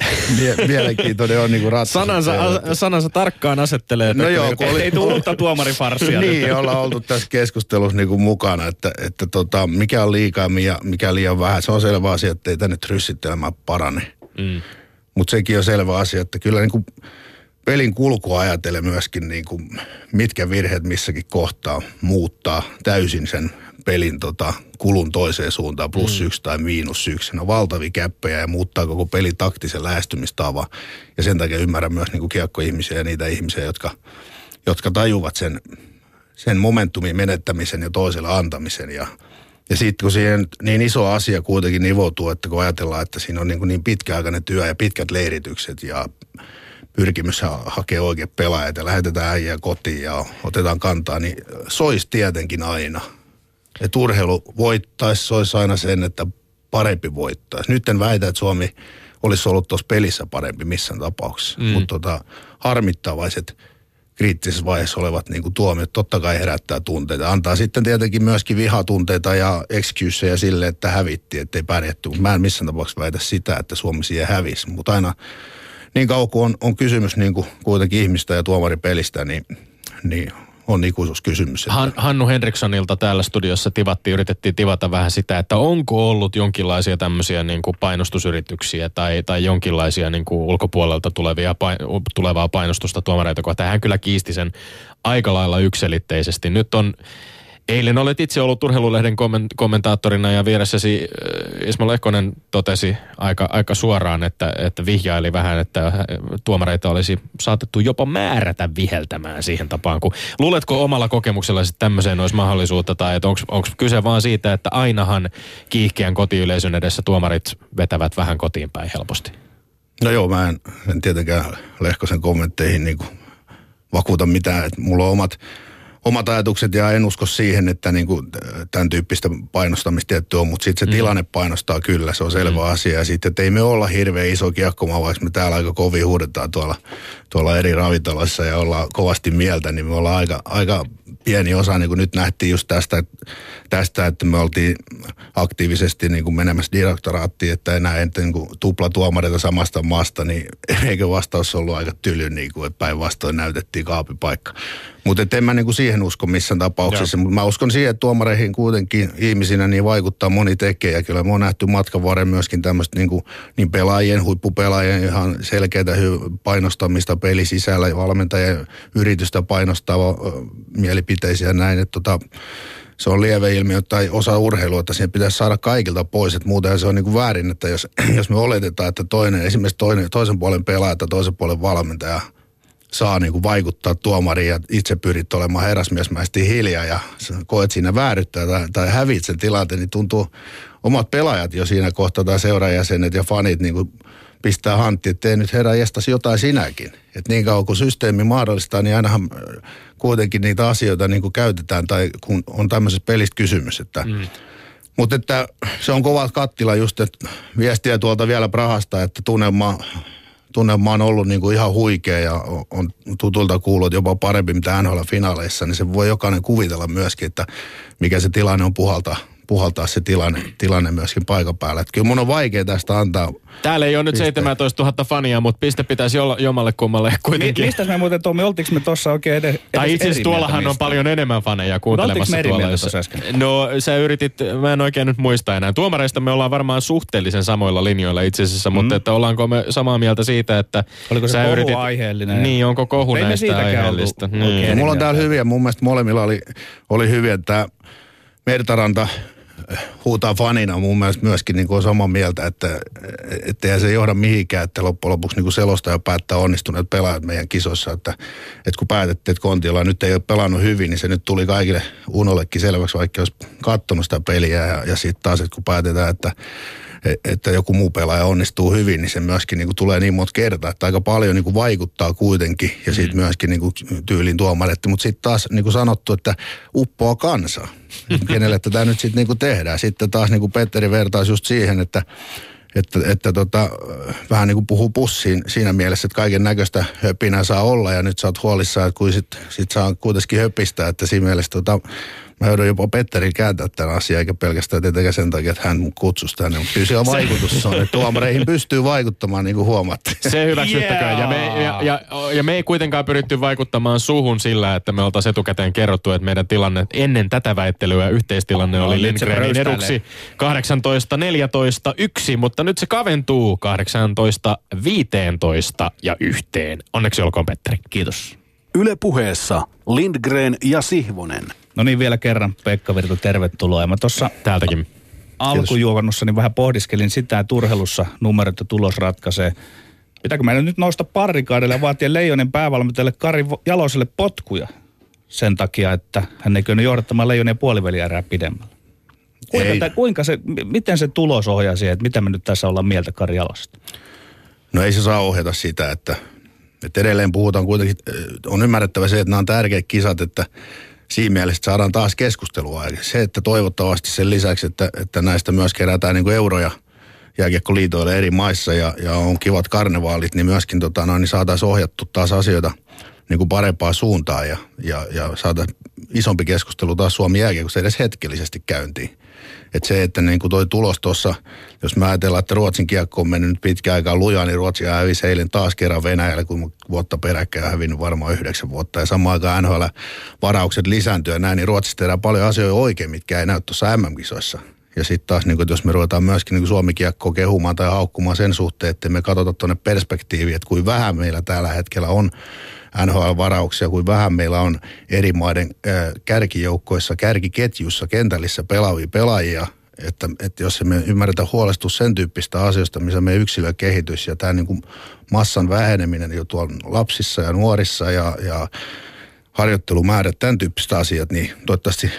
[laughs] mielenkiintoinen on niin kuin ratkaisu. Sanansa, a, sanansa tarkkaan asettelee. No joo, kun oli, Ei tule uutta tuomarifarsia. [laughs] niin, ollaan oltu tässä keskustelussa niin kuin mukana, että, että tota, mikä on liikaa ja mikä liian vähän. Se on selvä asia, että ei tänne tryssittelemään parane. Mm. Mutta sekin on selvä asia, että kyllä niin kuin pelin kulkua ajatellen myöskin, niin kuin mitkä virheet missäkin kohtaa muuttaa täysin sen pelin tota, kulun toiseen suuntaan, plus mm. yksi tai miinus yksi. Ne on valtavia käppejä ja muuttaa koko pelin taktisen lähestymistavan. Ja sen takia ymmärrän myös niin kuin kiekkoihmisiä ja niitä ihmisiä, jotka, jotka tajuvat sen, sen momentumin menettämisen ja toiselle antamisen. Ja, ja sitten kun siihen niin iso asia kuitenkin nivoutuu, että kun ajatellaan, että siinä on niin, niin pitkäaikainen työ ja pitkät leiritykset ja pyrkimys ha- hakea oikein pelaajat ja lähetetään äijää kotiin ja otetaan kantaa, niin sois tietenkin aina. Että urheilu voittaisi, sois aina sen, että parempi voittaisi. Nyt en väitä, että Suomi olisi ollut tuossa pelissä parempi missään tapauksessa, mm. mutta tota, harmittavaiset kriittisessä vaiheessa olevat niin kuin tuomiot totta kai herättää tunteita. Antaa sitten tietenkin myöskin vihatunteita ja excuseja sille, että hävitti, ettei pärjätty. Mä en missään tapauksessa väitä sitä, että Suomi siihen hävisi, mutta aina niin kauan kuin on, on kysymys niin kuin kuitenkin ihmistä ja tuomaripelistä, niin, niin on ikuisuuskysymys. Että... Han, Hannu Henrikssonilta täällä studiossa tivattiin, yritettiin tivata vähän sitä, että onko ollut jonkinlaisia tämmöisiä niin kuin painostusyrityksiä tai, tai jonkinlaisia niin kuin ulkopuolelta tulevia, pain, tulevaa painostusta tuomareita kohtaan. Hän kyllä kiisti sen aika lailla ykselitteisesti. Nyt on Eilen olet itse ollut urheilulehden kommentaattorina ja vieressäsi äh, Ismo Lehkonen totesi aika, aika suoraan, että, että vihjaili vähän, että tuomareita olisi saatettu jopa määrätä viheltämään siihen tapaan. Kun, luuletko omalla kokemuksella, että tämmöiseen olisi mahdollisuutta tai onko kyse vaan siitä, että ainahan kiihkeän kotiyleisön edessä tuomarit vetävät vähän kotiin päin helposti? No joo, mä en, en tietenkään Lehkosen kommentteihin niin vakuuta mitään. Että mulla on omat omat ajatukset ja en usko siihen, että niin kuin tämän tyyppistä painostamista tietty on, mutta sitten se mm. tilanne painostaa kyllä, se on selvä mm. asia. Ja sitten, että ei me olla hirveän iso kiekkomaa, vaikka me täällä aika kovin huudetaan tuolla, tuolla eri ravintoloissa ja ollaan kovasti mieltä, niin me ollaan aika, aika pieni osa, niin kuin nyt nähtiin just tästä, tästä että me oltiin aktiivisesti niin kuin menemässä direktoraattiin, että enää en niin kuin tuomareita samasta maasta, niin [laughs] eikö vastaus ollut aika tyly, niin kuin, että päinvastoin näytettiin kaapipaikka. Mutta en mä niinku siihen usko missään tapauksessa, mutta mä uskon siihen, että tuomareihin kuitenkin ihmisinä niin vaikuttaa moni tekijä. Ja kyllä me on nähty matkan varren myöskin tämmöistä niinku, niin pelaajien, huippupelaajien ihan selkeää painostamista peli sisällä ja valmentajien yritystä painostaa mielipiteisiä ja näin. Että tota, se on ilmiö tai osa urheilua, että siihen pitäisi saada kaikilta pois. Että muuten se on niin kuin väärin, että jos, [clears throat] jos me oletetaan, että toinen, esimerkiksi toinen, toisen puolen pelaaja tai toisen puolen valmentaja – saa niin kuin vaikuttaa tuomariin ja itse pyrit olemaan herrasmiesmäisesti hiljaa ja koet siinä vääryttää tai, tai hävit sen tilanteen, niin tuntuu omat pelaajat jo siinä kohtaa tai seurajäsenet ja fanit niin kuin pistää hantti, että tee nyt herra jestas jotain sinäkin. Että niin kauan kuin systeemi mahdollistaa, niin ainahan äh, kuitenkin niitä asioita niin kuin käytetään tai kun on tämmöisessä pelistä kysymys, että mm. Mutta että se on kova kattila just, että viestiä tuolta vielä Prahasta, että tunnelma tunnelma on ollut niin kuin ihan huikea ja on tutulta kuullut jopa parempi mitä NHL-finaaleissa, niin se voi jokainen kuvitella myöskin, että mikä se tilanne on puhaltaa puhaltaa se tilanne, tilanne myöskin paikan päällä. Että kyllä mun on vaikea tästä antaa Täällä ei ole nyt 17 000 fania, mutta piste pitäisi olla jommalle kummalle kuitenkin. Mi- mistä me muuten Tommi, oltiinko me tuossa oikein edes, Tai itse asiassa tuollahan on paljon enemmän faneja kuuntelemassa no, tuolla. Jos... No sä yritit, mä en oikein nyt muista enää. Tuomareista me ollaan varmaan suhteellisen samoilla linjoilla itse asiassa, mm. mutta että ollaanko me samaa mieltä siitä, että Oliko se sä kohu yritit... aiheellinen? Niin, onko kohu ei näistä aiheellista? Niin. Mulla on täällä hyviä, mun mielestä molemmilla oli, oli hyviä, että Mertaranta huutaa fanina mun mielestä myöskin niin kuin samaa mieltä, että ettei se johda mihinkään, että loppujen lopuksi niin selostaja päättää onnistuneet pelaajat meidän kisossa, että, että kun päätettiin, että Kontiola nyt ei ole pelannut hyvin, niin se nyt tuli kaikille Unollekin selväksi, vaikka olisi katsonut sitä peliä ja, ja sitten taas, että kun päätetään, että että joku muu pelaaja onnistuu hyvin, niin se myöskin niin kuin tulee niin monta kertaa, että aika paljon niin kuin vaikuttaa kuitenkin ja sitten mm. myöskin niin kuin tyylin tuomaretti, mutta sitten taas niin kuin sanottu, että uppoa kansa, kenelle tätä nyt sitten niin kuin tehdään. Sitten taas niin kuin Petteri vertaisi just siihen, että että, että tota, vähän niin kuin puhuu pussiin siinä mielessä, että kaiken näköistä höpinää saa olla ja nyt sä oot huolissaan, että kun sit, sit saa kuitenkin höpistä, että siinä mielessä tota, Mä joudun jopa Petteri kääntää tämän asian, eikä pelkästään tietenkään sen takia, että hän kutsusi tänne. Mutta kyllä siellä vaikutus on, että tuomareihin pystyy vaikuttamaan, niin kuin huomattiin. Se hyväksyttäköön. Yeah. Ja, me, ja, ja, ja me ei kuitenkaan pyritty vaikuttamaan suhun sillä, että me oltaisiin etukäteen kerrottu, että meidän tilanne ennen tätä väittelyä yhteistilanne no, oli Lindgrenin eduksi 18-14-1, mutta nyt se kaventuu 18-15 ja yhteen. Onneksi olkoon Petteri. Kiitos. Yle puheessa Lindgren ja Sihvonen. No niin, vielä kerran Pekka Virta, tervetuloa. Ja mä tuossa Täältäkin. alkujuokannossa vähän pohdiskelin sitä, että urheilussa numerot ja tulos ratkaisee. Pitääkö meidän nyt nousta parrikaadelle ja vaatia Leijonen päävalmentajalle Kari Jaloselle potkuja sen takia, että hän ei kyennyt johdattamaan Leijonen puoliväliä pidemmällä? Kuinka, tämä, kuinka se, miten se tulos ohjaa siihen, että mitä me nyt tässä ollaan mieltä Kari Jalosesta? No ei se saa ohjata sitä, että, että edelleen puhutaan kuitenkin, äh, on ymmärrettävä se, että nämä on tärkeät kisat, että siinä mielessä saadaan taas keskustelua. Eli se, että toivottavasti sen lisäksi, että, että näistä myös kerätään niin kuin euroja jääkiekkoliitoille eri maissa ja, ja on kivat karnevaalit, niin myöskin tota, noin, niin saataisiin ohjattu taas asioita niin kuin parempaan suuntaan ja, ja, ja saataisiin isompi keskustelu taas Suomen jääkiekossa edes hetkellisesti käyntiin. Että se, että niin kuin toi tulos tuossa, jos mä ajatellaan, että Ruotsin kiekko on mennyt nyt pitkään aikaa lujaa, niin Ruotsi hävisi eilen taas kerran Venäjälle, kun vuotta peräkkäin hävinnyt varmaan yhdeksän vuotta. Ja samaan aikaan NHL-varaukset lisääntyy ja näin, niin Ruotsissa tehdään paljon asioita oikein, mitkä ei näy tuossa MM-kisoissa. Ja sitten taas, niin kun, jos me ruvetaan myöskin niin Suomi kiekko kehumaan tai haukkumaan sen suhteen, että me katsota tuonne perspektiiviin, että kuin vähän meillä tällä hetkellä on NHL-varauksia, kuin vähän meillä on eri maiden kärkijoukkoissa, kärkiketjussa, kentällissä pelaavia pelaajia, että, että jos me ymmärretä huolestua sen tyyppistä asioista, missä meidän yksilökehitys ja tämä niin kuin massan väheneminen jo tuolla lapsissa ja nuorissa ja, ja harjoittelumäärät, tämän tyyppiset asiat, niin toivottavasti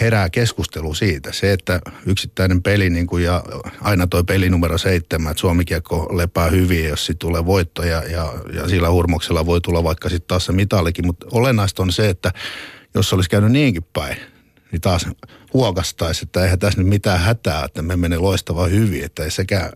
herää keskustelu siitä. Se, että yksittäinen peli niin kuin ja aina toi peli numero seitsemän, että Suomi lepää hyvin, jos siitä tulee voitto ja, ja, ja sillä hurmoksella voi tulla vaikka sitten taas se mitalikin. Mutta olennaista on se, että jos olisi käynyt niinkin päin, niin taas huokastaisi, että eihän tässä nyt mitään hätää, että me menee loistavaa hyvin, että ei sekään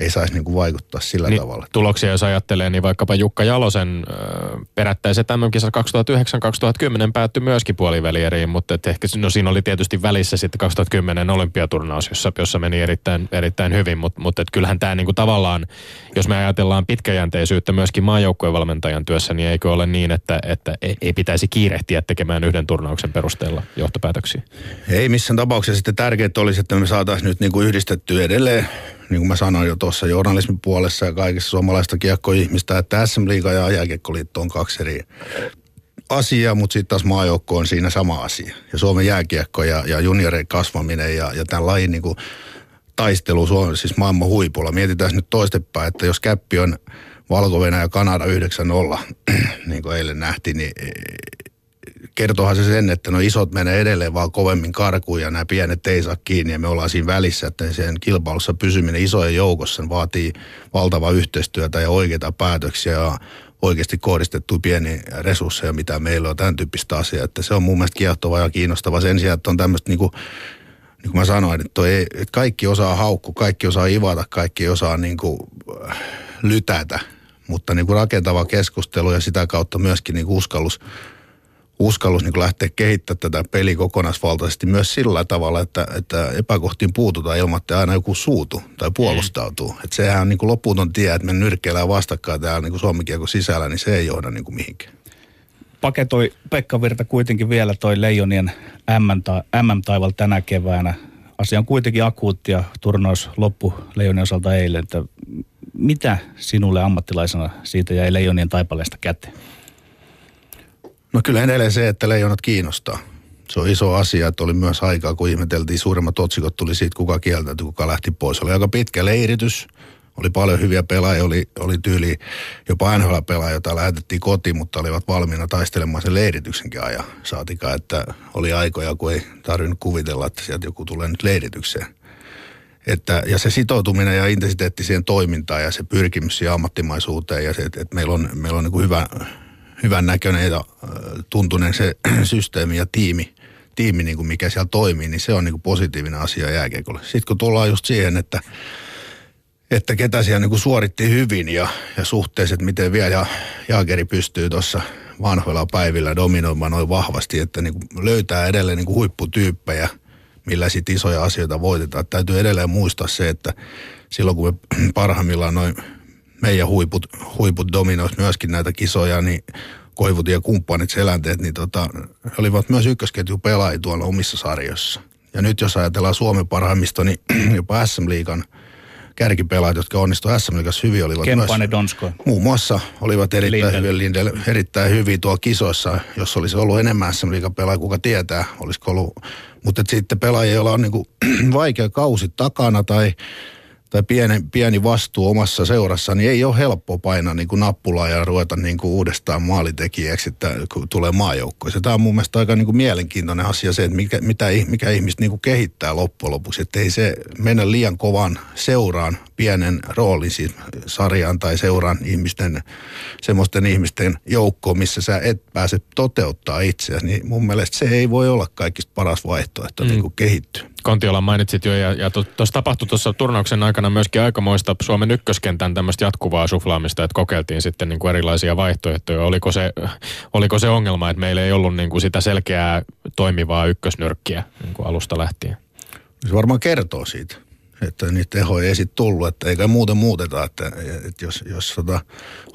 ei saisi niin kuin vaikuttaa sillä Niin, tavalla. tuloksia jos ajattelee, niin vaikkapa Jukka Jalosen äh, perättäiset MM-kisat 2009-2010 päättyi myöskin puolivälieriin, mutta et ehkä no siinä oli tietysti välissä sitten 2010 olympiaturnaus, jossa, jossa meni erittäin, erittäin hyvin, mutta mut et kyllähän tämä niinku tavallaan, jos me ajatellaan pitkäjänteisyyttä myöskin maajoukkueen valmentajan työssä, niin eikö ole niin, että, että ei, ei pitäisi kiirehtiä tekemään yhden turnauksen perusteella johtopäätöksiä? Ei missään tapauksessa sitten tärkeää olisi, että me saataisiin nyt niin kuin yhdistettyä edelleen, niin kuin mä sanoin jo tuossa journalismin puolessa ja kaikissa suomalaista kiekkoihmistä, että SM-liiga ja jääkiekkoliitto on kaksi eri asiaa, mutta sitten taas maajoukko on siinä sama asia. Ja Suomen jääkiekko ja, ja junioreiden kasvaminen ja, ja tämän lajin niin kuin taistelu Suomen, siis maailman huipulla. Mietitään nyt toistepäin, että jos käppi on valko ja Kanada 9-0, [clears throat] niin kuin eilen nähtiin, niin kertohan se sen, että no isot menee edelleen vaan kovemmin karkuun ja nämä pienet ei saa kiinni ja me ollaan siinä välissä, että sen kilpailussa pysyminen isojen joukossa vaatii valtavaa yhteistyötä ja oikeita päätöksiä ja oikeasti kohdistettu pieniä resursseja, mitä meillä on, tämän tyyppistä asiaa, että se on mun mielestä kiehtovaa ja kiinnostavaa sen sijaan, että on tämmöistä niinku, niin kuin mä sanoin, että, toi ei, että kaikki osaa haukku, kaikki osaa ivata, kaikki osaa niinku äh, lytätä, mutta niinku rakentava keskustelu ja sitä kautta myöskin niinku uskallus uskallus niin lähteä kehittämään tätä peliä kokonaisvaltaisesti myös sillä tavalla, että, että epäkohtiin puututaan ilman, että aina joku suutu tai puolustautuu. Mm. Että sehän on niin kuin loputon tie, että me nyrkkeillään vastakkain täällä niin Suomen kiekon sisällä, niin se ei johda niin kuin mihinkään. Paketoi Pekka Virta kuitenkin vielä toi Leijonien MM-taival tänä keväänä. Asia on kuitenkin akuutti ja turnaus loppu Leijonien osalta eilen. Että mitä sinulle ammattilaisena siitä jäi Leijonien taipaleesta käteen? No kyllä edelleen se, että leijonat kiinnostaa. Se on iso asia, että oli myös aikaa, kun ihmeteltiin, suurimmat otsikot tuli siitä, kuka kieltäytyi, kuka lähti pois. Oli aika pitkä leiritys, oli paljon hyviä pelaajia, oli, oli tyyli jopa NHL-pelaajia, joita lähetettiin kotiin, mutta olivat valmiina taistelemaan sen leirityksenkin ajan. Saatikaan, että oli aikoja, kun ei tarvinnut kuvitella, että sieltä joku tulee nyt leiritykseen. Että, ja se sitoutuminen ja intensiteetti siihen toimintaan ja se pyrkimys siihen ammattimaisuuteen ja se, että, että meillä on, meillä on niin kuin hyvä, hyvän näköinen ja tuntunen se [clears throat] systeemi ja tiimi, tiimi niin kuin mikä siellä toimii, niin se on niin kuin positiivinen asia jääkiekolle. Sitten kun tullaan just siihen, että, että ketä siellä niin kuin suoritti hyvin ja, ja suhteessa, että miten vielä ja Jaakeri pystyy tuossa vanhoilla päivillä dominoimaan noin vahvasti, että niin kuin löytää edelleen niin kuin huipputyyppejä, millä sitten isoja asioita voitetaan. Täytyy edelleen muistaa se, että silloin kun me [clears throat] parhaimmillaan noin meidän huiput, huiput dominois myöskin näitä kisoja, niin Koivut ja kumppanit, selänteet, niin tota, he olivat myös ykkösketju pelaajia tuolla omissa sarjoissa. Ja nyt jos ajatellaan Suomen parhaimmista, niin [clears throat] jopa SM-liigan kärkipelaajat, jotka onnistuivat SM Liigassa hyvin, olivat Kempane, myös, Donsko. muun muassa olivat erittäin Lindell. hyvin, Lindell, erittäin hyvin tuolla kisoissa. Jos olisi ollut enemmän SM Liigan pelaajia, kuka tietää, olisiko ollut. Mutta sitten pelaajia, joilla on niinku [clears throat] vaikea kausi takana tai tai pieni, pieni vastuu omassa seurassa, niin ei ole helppo painaa niin kuin nappulaa ja ruveta niin kuin uudestaan maalitekijäksi, että kun tulee maajoukkoja. Tämä on mun mielestä aika niin kuin mielenkiintoinen asia se, että mikä, mitä, mikä ihmistä niin kuin kehittää loppujen lopuksi. Että ei se mennä liian kovan seuraan, pienen roolin siis sarjaan tai seuraan ihmisten, semmoisten ihmisten joukkoon, missä sä et pääse toteuttaa itseäsi. Niin mun mielestä se ei voi olla kaikista paras vaihtoehto, että mm. niin kuin kehittyy. Kontiola mainitsit jo, ja, ja tuossa tapahtui tuossa turnauksen aikana myöskin aikamoista Suomen ykköskentän tämmöistä jatkuvaa suflaamista, että kokeiltiin sitten niin kuin erilaisia vaihtoehtoja. Oliko se, oliko se ongelma, että meillä ei ollut niin kuin sitä selkeää toimivaa ykkösnyrkkiä niin kuin alusta lähtien? Se varmaan kertoo siitä, että niitä tehoja ei sitten tullut, että eikä muuten muuteta, että, että jos, jos tota,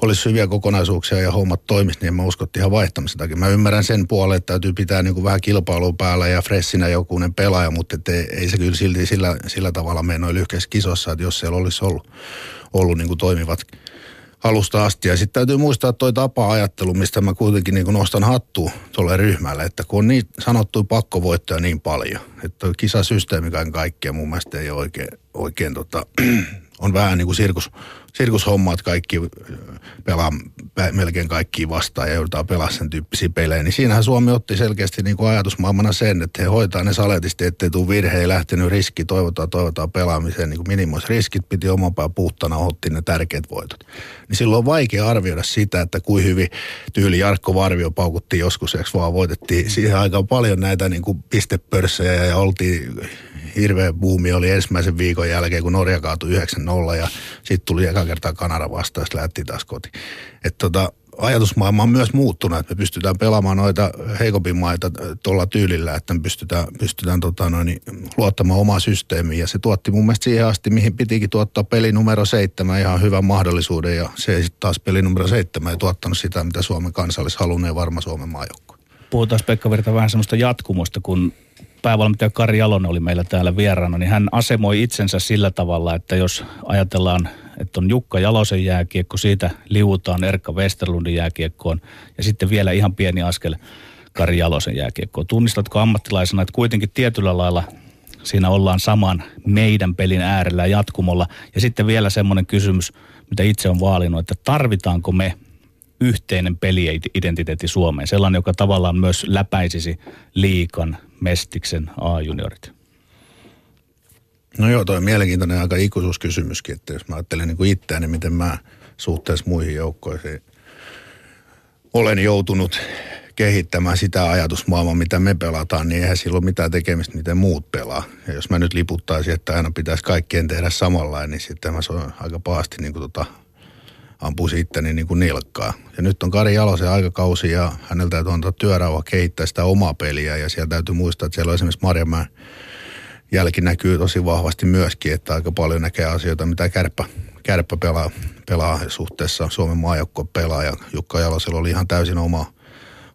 olisi hyviä kokonaisuuksia ja hommat toimisi, niin mä usko, että ihan vaihtamisen takia. Mä ymmärrän sen puolen, että täytyy pitää niin kuin vähän kilpailua päällä ja freshinä jokunen pelaaja, mutta et ei, se kyllä silti sillä, sillä tavalla mene noin lyhkäisissä kisossa, että jos siellä olisi ollut, ollut niin kuin toimivat alusta asti. Ja sitten täytyy muistaa toi tapa-ajattelu, mistä mä kuitenkin niin nostan hattua tuolle ryhmälle, että kun on niin sanottu pakkovoittoja niin paljon, että kisasysteemi kaiken kaikkiaan mun mielestä ei ole oikein, oikein tota, [clears throat] on vähän niin kuin sirkus, sirkushommat, kaikki pelaa melkein kaikki vastaan ja joudutaan pelaa sen tyyppisiä pelejä, niin siinähän Suomi otti selkeästi niin kuin ajatusmaailmana sen, että he hoitaa ne saletisti, ettei tule virhe, ei lähtenyt riski, toivotaan, toivotaan pelaamiseen, niin kuin riskit, piti oman pään puhtana, otti ne tärkeät voitot. Niin silloin on vaikea arvioida sitä, että kuin hyvin tyyli Jarkko Varvio paukuttiin joskus, eikö vaan voitettiin siihen aika paljon näitä niin kuin pistepörssejä ja oltiin hirveä buumi oli ensimmäisen viikon jälkeen, kun Norja kaatui 9-0 ja sitten tuli eka kertaa Kanada vastaan ja lähti taas kotiin. Että tota, ajatusmaailma on myös muuttunut, että me pystytään pelaamaan noita heikompia maita tuolla tyylillä, että me pystytään, pystytään tota noin, luottamaan omaa systeemiin. Ja se tuotti mun mielestä siihen asti, mihin pitikin tuottaa peli numero seitsemän ihan hyvän mahdollisuuden. Ja se sitten taas peli numero seitsemän ei tuottanut sitä, mitä Suomen kansallis halunneen varma Suomen maajoukkue. Puhutaan Pekka Virta vähän semmoista jatkumosta, kun päävalmentaja Kari Jalonen oli meillä täällä vieraana, niin hän asemoi itsensä sillä tavalla, että jos ajatellaan, että on Jukka Jalosen jääkiekko, siitä liuutaan Erkka Westerlundin jääkiekkoon ja sitten vielä ihan pieni askel Kari Jalosen jääkiekkoon. Tunnistatko ammattilaisena, että kuitenkin tietyllä lailla siinä ollaan saman meidän pelin äärellä jatkumolla. Ja sitten vielä semmoinen kysymys, mitä itse on vaalinut, että tarvitaanko me yhteinen peliidentiteetti Suomeen, sellainen, joka tavallaan myös läpäisisi liikan, mestiksen A-juniorit? No joo, toi on mielenkiintoinen aika ikuisuuskysymyskin, että jos mä ajattelen niin kuin itseäni, niin miten mä suhteessa muihin joukkoihin olen joutunut kehittämään sitä ajatusmaailmaa, mitä me pelataan, niin eihän sillä ole mitään tekemistä, miten muut pelaa. Ja jos mä nyt liputtaisin, että aina pitäisi kaikkien tehdä samanlainen, niin sitten mä soin aika pahasti niin kuin tota, ampuisi itteni niin kuin nilkkaa. Ja nyt on Kari Jalosen aikakausi ja häneltä täytyy antaa työrauha kehittää sitä omaa peliä. Ja siellä täytyy muistaa, että siellä on esimerkiksi Marjamäen jälki näkyy tosi vahvasti myöskin, että aika paljon näkee asioita, mitä kärppä, kärppä pelaa, pelaa suhteessa Suomen maajoukko pelaa. Ja Jukka Jalosella oli ihan täysin oma,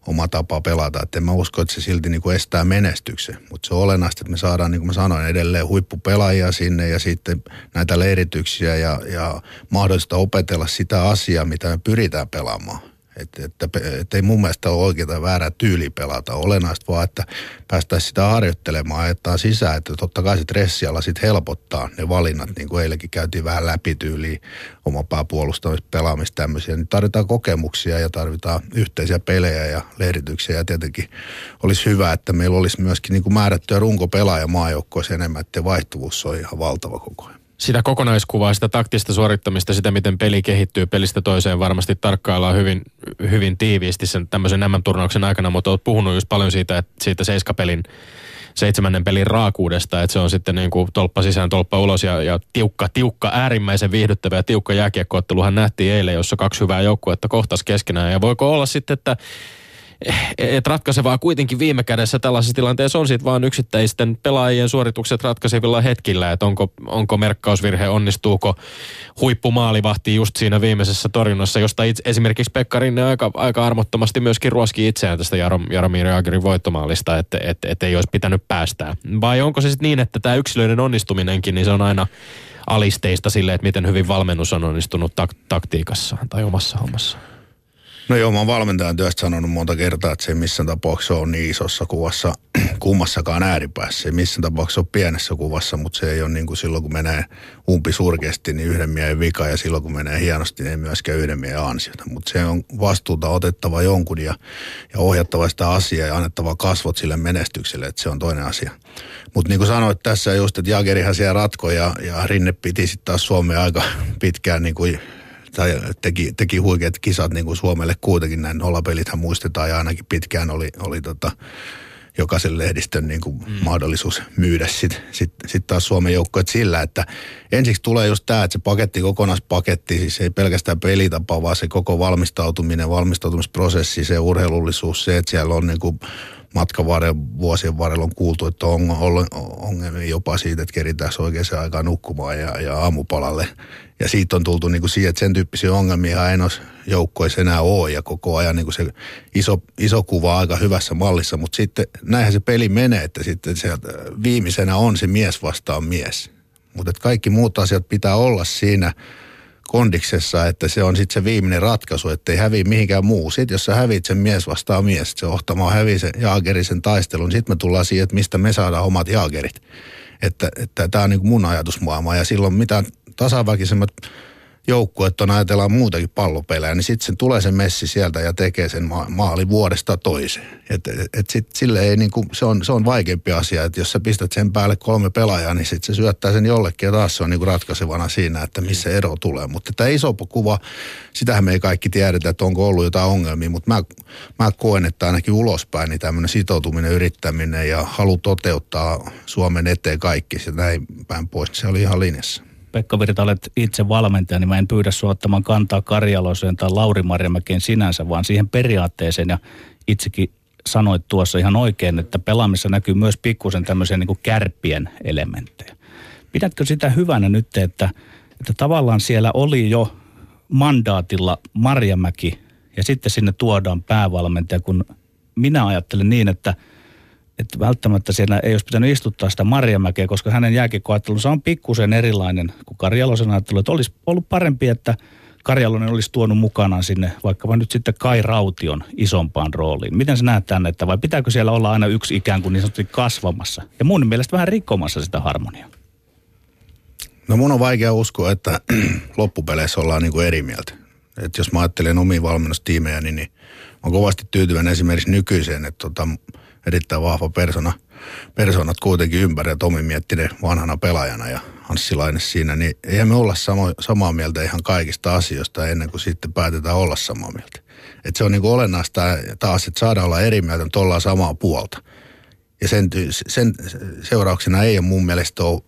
oma tapa pelata. Että en mä usko, että se silti niin kuin estää menestyksen. Mutta se on olennaista, että me saadaan, niin kuin mä sanoin, edelleen huippupelaajia sinne ja sitten näitä leirityksiä ja, ja mahdollista opetella sitä asiaa, mitä me pyritään pelaamaan. Että et, et ei mun mielestä ole oikeaa tai väärää tyyli pelata. Olennaista vaan, että päästäisiin sitä harjoittelemaan, ajettaa sisään. Että totta kai se stressialla sitten helpottaa ne valinnat, niin kuin eilenkin käytiin vähän läpi tyyliin oma pääpuolustamista, pelaamista tämmöisiä. Niin tarvitaan kokemuksia ja tarvitaan yhteisiä pelejä ja leirityksiä. Ja tietenkin olisi hyvä, että meillä olisi myöskin niin kuin määrättyä runkopelaaja maajoukkoissa enemmän, että vaihtuvuus on ihan valtava koko ajan sitä kokonaiskuvaa, sitä taktista suorittamista, sitä miten peli kehittyy pelistä toiseen varmasti tarkkaillaan hyvin, hyvin tiiviisti sen tämmöisen M-turnauksen aikana, mutta olet puhunut just paljon siitä, että siitä seiskapelin seitsemännen pelin raakuudesta, että se on sitten niin kuin tolppa sisään, tolppa ulos ja, ja tiukka, tiukka, äärimmäisen viihdyttävä ja tiukka jääkiekkootteluhan nähtiin eilen, jossa kaksi hyvää joukkuetta kohtas keskenään. Ja voiko olla sitten, että et ratkaisevaa kuitenkin viime kädessä tällaisessa tilanteessa on sitten vaan yksittäisten pelaajien suoritukset ratkaisevilla hetkillä, että onko, onko merkkausvirhe, onnistuuko huippumaalivahti just siinä viimeisessä torjunnassa, josta itse, esimerkiksi Pekkarin aika, aika armottomasti myöskin ruoski itseään tästä Jaromir Jagerin voittomaalista, että et, et ei olisi pitänyt päästää. Vai onko se sitten niin, että tämä yksilöiden onnistuminenkin, niin se on aina alisteista sille, että miten hyvin valmennus on onnistunut tak- taktiikassaan tai omassa hommassaan? No joo, mä oon valmentajan työstä sanonut monta kertaa, että se ei missään tapauksessa ole niin isossa kuvassa [clears throat] kummassakaan ääripäässä. Se ei missään tapauksessa ole pienessä kuvassa, mutta se ei ole niin kuin silloin, kun menee umpi surkeasti, niin yhden miehen vika ja silloin, kun menee hienosti, niin ei myöskään yhden miehen ansiota. Mutta se on vastuuta otettava jonkun ja, ja ohjattava sitä asiaa ja annettava kasvot sille menestykselle, että se on toinen asia. Mutta niin kuin sanoit tässä just, että Jagerihan siellä ratkoi ja, ja Rinne piti sitten taas Suomea aika pitkään niin kuin tai teki, teki huikeat kisat niin kuin Suomelle kuitenkin. Näin nollapelithän muistetaan ja ainakin pitkään oli, oli tota, jokaisen lehdistön niin kuin mm. mahdollisuus myydä sitten sit, sit taas Suomen joukkoet sillä, että ensiksi tulee just tämä, että se paketti, kokonaispaketti, siis ei pelkästään pelitapa, vaan se koko valmistautuminen, valmistautumisprosessi, se urheilullisuus, se, että siellä on niin kuin matkan varrella, vuosien varrella on kuultu, että on ongelmia jopa siitä, että keritään oikeaan aikaan nukkumaan ja, ja aamupalalle. Ja siitä on tultu niin kuin siihen, että sen tyyppisiä ongelmia ei noissa joukkoissa enää ole ja koko ajan niin kuin se iso, iso kuva aika hyvässä mallissa. Mutta sitten näinhän se peli menee, että sitten sieltä viimeisenä on se mies vastaan mies. Mutta kaikki muut asiat pitää olla siinä kondiksessa, että se on sitten se viimeinen ratkaisu, ettei häviä mihinkään muu. Sitten jos sä hävit sen mies vastaan mies, se ohtamaan hävii sen jaagerisen taistelun, sitten me tullaan siihen, että mistä me saadaan omat jaagerit. Että tämä on niin mun ajatusmaailma ja silloin mitä tasaväkisemmät joukkueet on ajatellaan muutakin pallopelejä, niin sitten tulee se messi sieltä ja tekee sen ma- maali vuodesta toiseen. Et, et, et sit sille ei niinku, se, on, se on vaikeampi asia, että jos sä pistät sen päälle kolme pelaajaa, niin sitten se syöttää sen jollekin ja taas se on niinku ratkaisevana siinä, että missä ero tulee. Mutta tämä iso kuva, sitähän me ei kaikki tiedetä, että onko ollut jotain ongelmia, mutta mä, mä koen, että ainakin ulospäin niin tämmöinen sitoutuminen, yrittäminen ja halu toteuttaa Suomen eteen kaikki, se näin päin pois, se oli ihan linjassa. Pekka Virta, olet itse valmentaja, niin mä en pyydä sinua ottamaan kantaa Karjaloseen tai Lauri Marjamäkeen sinänsä, vaan siihen periaatteeseen. Ja itsekin sanoit tuossa ihan oikein, että pelaamissa näkyy myös pikkusen tämmöisiä niin kuin kärppien elementtejä. Pidätkö sitä hyvänä nyt, että, että tavallaan siellä oli jo mandaatilla Marjamäki ja sitten sinne tuodaan päävalmentaja, kun minä ajattelen niin, että – että välttämättä siellä ei olisi pitänyt istuttaa sitä Marjamäkeä, koska hänen jääkiekkoajattelunsa on pikkusen erilainen kuin Karjalosen ajattelu. Että olisi ollut parempi, että Karjalonen olisi tuonut mukanaan sinne vaikka nyt sitten Kai Raution isompaan rooliin. Miten sä näet tänne, että vai pitääkö siellä olla aina yksi ikään kuin niin sanotusti kasvamassa? Ja mun mielestä vähän rikkomassa sitä harmoniaa. No mun on vaikea uskoa, että [clears throat] loppupeleissä ollaan niin kuin eri mieltä. Et jos mä ajattelen omiin valmennustiimejä, niin, niin mä kovasti tyytyväinen esimerkiksi nykyiseen, että tota, erittäin vahva persona, personat kuitenkin ympäri. Tomi Miettinen vanhana pelaajana ja Anssi Laine siinä, niin eihän me olla samo, samaa mieltä ihan kaikista asioista ennen kuin sitten päätetään olla samaa mieltä. Et se on niin olennaista taas, että saadaan olla eri mieltä, mutta ollaan samaa puolta. Ja sen, sen seurauksena ei ole mun mielestä ole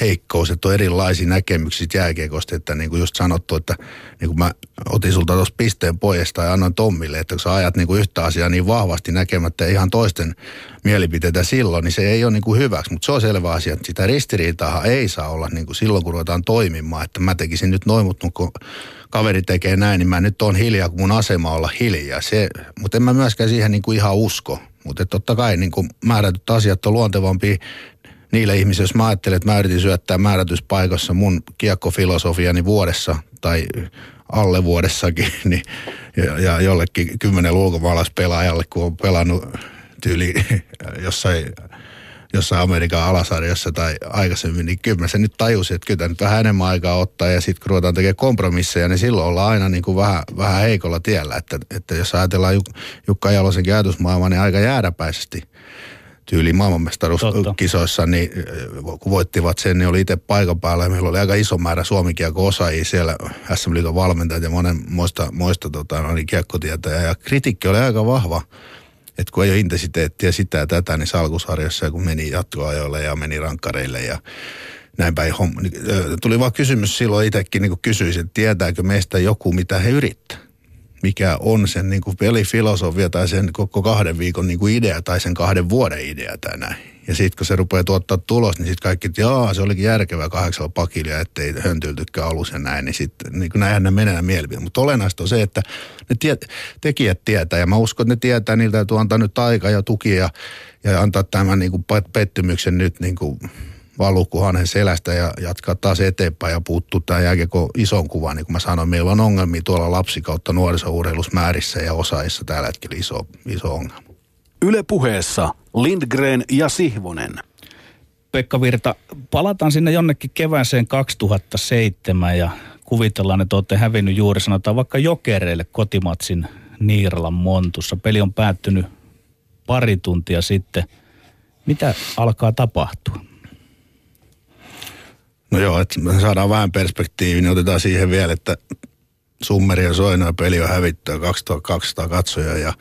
heikkous, että on erilaisia näkemyksiä jääkiekosta, että niin kuin just sanottu, että niin kuin mä otin sulta tuossa pisteen pojesta ja annoin Tommille, että kun sä ajat niin kuin yhtä asiaa niin vahvasti näkemättä ihan toisten mielipiteitä silloin, niin se ei ole niin kuin hyväksi. Mutta se on selvä asia, että sitä ristiriitaa ei saa olla niin kuin silloin, kun ruvetaan toimimaan, että mä tekisin nyt noin, mutta kun kaveri tekee näin, niin mä nyt on hiljaa, kun mun asema olla hiljaa. Se, mutta en mä myöskään siihen niin kuin ihan usko. Mutta totta kai niin kuin määrätyt asiat on luontevampi niille ihmisille, jos mä ajattelen, että mä yritin syöttää määrätyspaikassa mun kiekkofilosofiani vuodessa tai alle vuodessakin, [laughs] niin, ja, ja jollekin kymmenen ulkomaalaispelaajalle, kun on pelannut tyyli [laughs] jossain jossain Amerikan alasarjassa tai aikaisemmin, niin kyllä mä se nyt tajusin, että kyllä nyt vähän enemmän aikaa ottaa. Ja sitten kun ruvetaan tekemään kompromisseja, niin silloin ollaan aina niin kuin vähän, vähän heikolla tiellä. Että, että jos ajatellaan Juk, Jukka Jalosenkin ajatusmaailmaa, niin aika jääräpäisesti tyyli maailmanmestaruuskisoissa, niin kun voittivat sen, niin oli itse paikan päällä. Ja meillä oli aika iso määrä suomikiekko osaajia siellä SM Liigan valmentajat ja monen muista, muista tota, no, niin kiekkotietäjä. Ja kritiikki oli aika vahva että kun ei ole intensiteettiä sitä ja tätä, niin salkusarjassa kun meni jatkoajoille ja meni rankkareille ja näin päin homma. Niin, tuli vaan kysymys silloin itsekin, niin kysyisin, että tietääkö meistä joku, mitä he yrittää? Mikä on sen niin pelifilosofia tai sen koko kahden viikon niin kuin idea tai sen kahden vuoden idea tai näin. Ja sitten kun se rupeaa tuottaa tulos, niin sitten kaikki, että se olikin järkevää kahdeksalla pakilla, ettei höntyltykään alus ja näin. Niin sitten niin näinhän ne menee mielipiteet. Mutta olennaista on se, että ne tie, tekijät tietää. Ja mä uskon, että ne tietää, niiltä täytyy antaa nyt aika ja tuki ja, ja antaa tämän niin kuin pettymyksen nyt niin kuin valuu hänen selästä ja jatkaa taas eteenpäin ja puuttuu tämä jääkiekko ison kuvan. Niin kuin mä sanoin, meillä on ongelmia tuolla lapsi kautta nuorisourheilusmäärissä ja osaissa tällä hetkellä iso, iso ongelma. Yle puheessa Lindgren ja Sihvonen. Pekka Virta, palataan sinne jonnekin kevääseen 2007 ja kuvitellaan, että olette hävinnyt juuri sanotaan vaikka jokereille kotimatsin Niiralan Montussa. Peli on päättynyt pari tuntia sitten. Mitä alkaa tapahtua? No joo, että me saadaan vähän perspektiiviä, niin otetaan siihen vielä, että Summeri ja Soino ja peli on hävittyä 2200 katsoja ja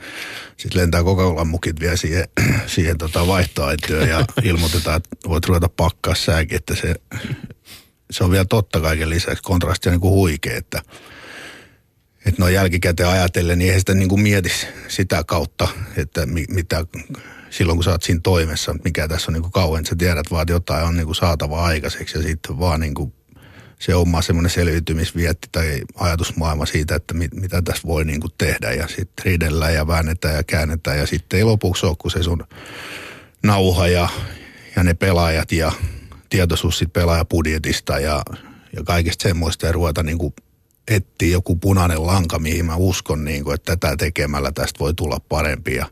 sitten lentää koko mukit vielä siihen, [clears throat] siihen tota vaihtoaitioon ja [laughs] ilmoitetaan, että voit ruveta pakkaa sääkin, että se, se on vielä totta kaiken lisäksi. Kontrasti on niin kuin huikea, että, että noin jälkikäteen ajatellen, niin eihän sitä niin kuin mieti sitä kautta, että mitä silloin kun sä oot siinä toimessa, mikä tässä on niin kuin kauan, sä tiedät vaan, että jotain on niin kuin saatava aikaiseksi ja sitten vaan niin kuin se oma semmoinen selviytymisvietti tai ajatusmaailma siitä, että mit, mitä tässä voi niin kuin tehdä. Ja sitten ridellään ja väännetään ja käännetään. Ja sitten ei lopuksi ole kuin se sun nauha ja, ja ne pelaajat ja tietoisuus sit pelaajapudjetista ja, ja kaikesta semmoista. Ja ruveta niin kuin etsiä joku punainen lanka, mihin mä uskon, niin kuin, että tätä tekemällä tästä voi tulla parempi. Ja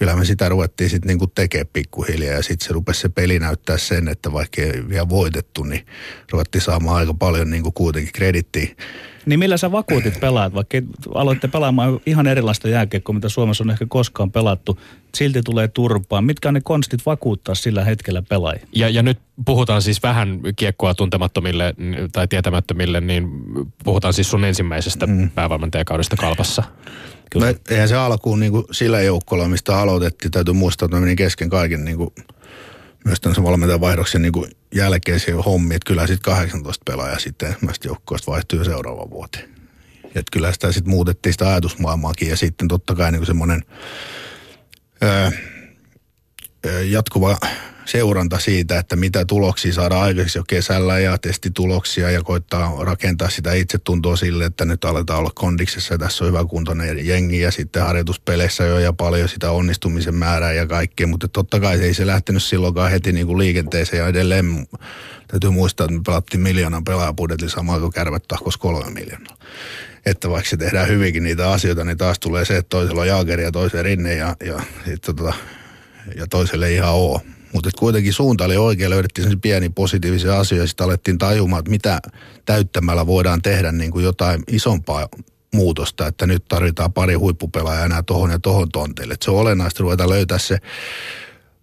kyllä me sitä ruvettiin sitten niinku tekemään pikkuhiljaa ja sitten se rupesi se peli näyttää sen, että vaikka ei vielä voitettu, niin ruvettiin saamaan aika paljon niinku kuitenkin kredittiä. Niin millä sä vakuutit pelaat, vaikka aloitte pelaamaan ihan erilaista jääkiekkoa, mitä Suomessa on ehkä koskaan pelattu, silti tulee turpaan. Mitkä on ne konstit vakuuttaa sillä hetkellä pelaajia? Ja, ja nyt puhutaan siis vähän kiekkoa tuntemattomille tai tietämättömille, niin puhutaan siis sun ensimmäisestä mm. päävalmentajakaudesta kalpassa. Kyllä. No, eihän se alkuun niin kuin sillä joukkolla, mistä aloitettiin. Täytyy muistaa, että mä menin kesken kaiken niin kuin, myös tämän valmentajan vaihdoksen niin jälkeisiä hommia. Että kyllä sitten 18 pelaajaa sitten ensimmäistä joukkoista vaihtui seuraava vuoteen. Että kyllä sitä sitten muutettiin sitä ajatusmaailmaakin ja sitten totta kai niin semmoinen jatkuva seuranta siitä, että mitä tuloksia saadaan aikaiseksi jo kesällä ja testituloksia ja koittaa rakentaa sitä itsetuntoa sille, että nyt aletaan olla kondiksessa ja tässä on hyvä kuntoinen jengi ja sitten harjoituspeleissä jo ja paljon sitä onnistumisen määrää ja kaikkea, mutta totta kai ei se lähtenyt silloinkaan heti niin kuin liikenteeseen ja edelleen täytyy muistaa, että me pelattiin miljoonan pelaajapudetilla samaa kuin kärvät tahkos kolme miljoonaa. Että vaikka se tehdään hyvinkin niitä asioita, niin taas tulee se, että toisella on Jaageri ja toisella Rinne ja, ja, sitten tota, ja toiselle ihan oo. Mutta kuitenkin suunta oli oikea, löydettiin pieni positiivisia asioita ja sitten alettiin tajumaan, että mitä täyttämällä voidaan tehdä niin kuin jotain isompaa muutosta, että nyt tarvitaan pari huippupelaajaa enää tohon ja tohon tonteille. Et se on olennaista ruveta löytää se,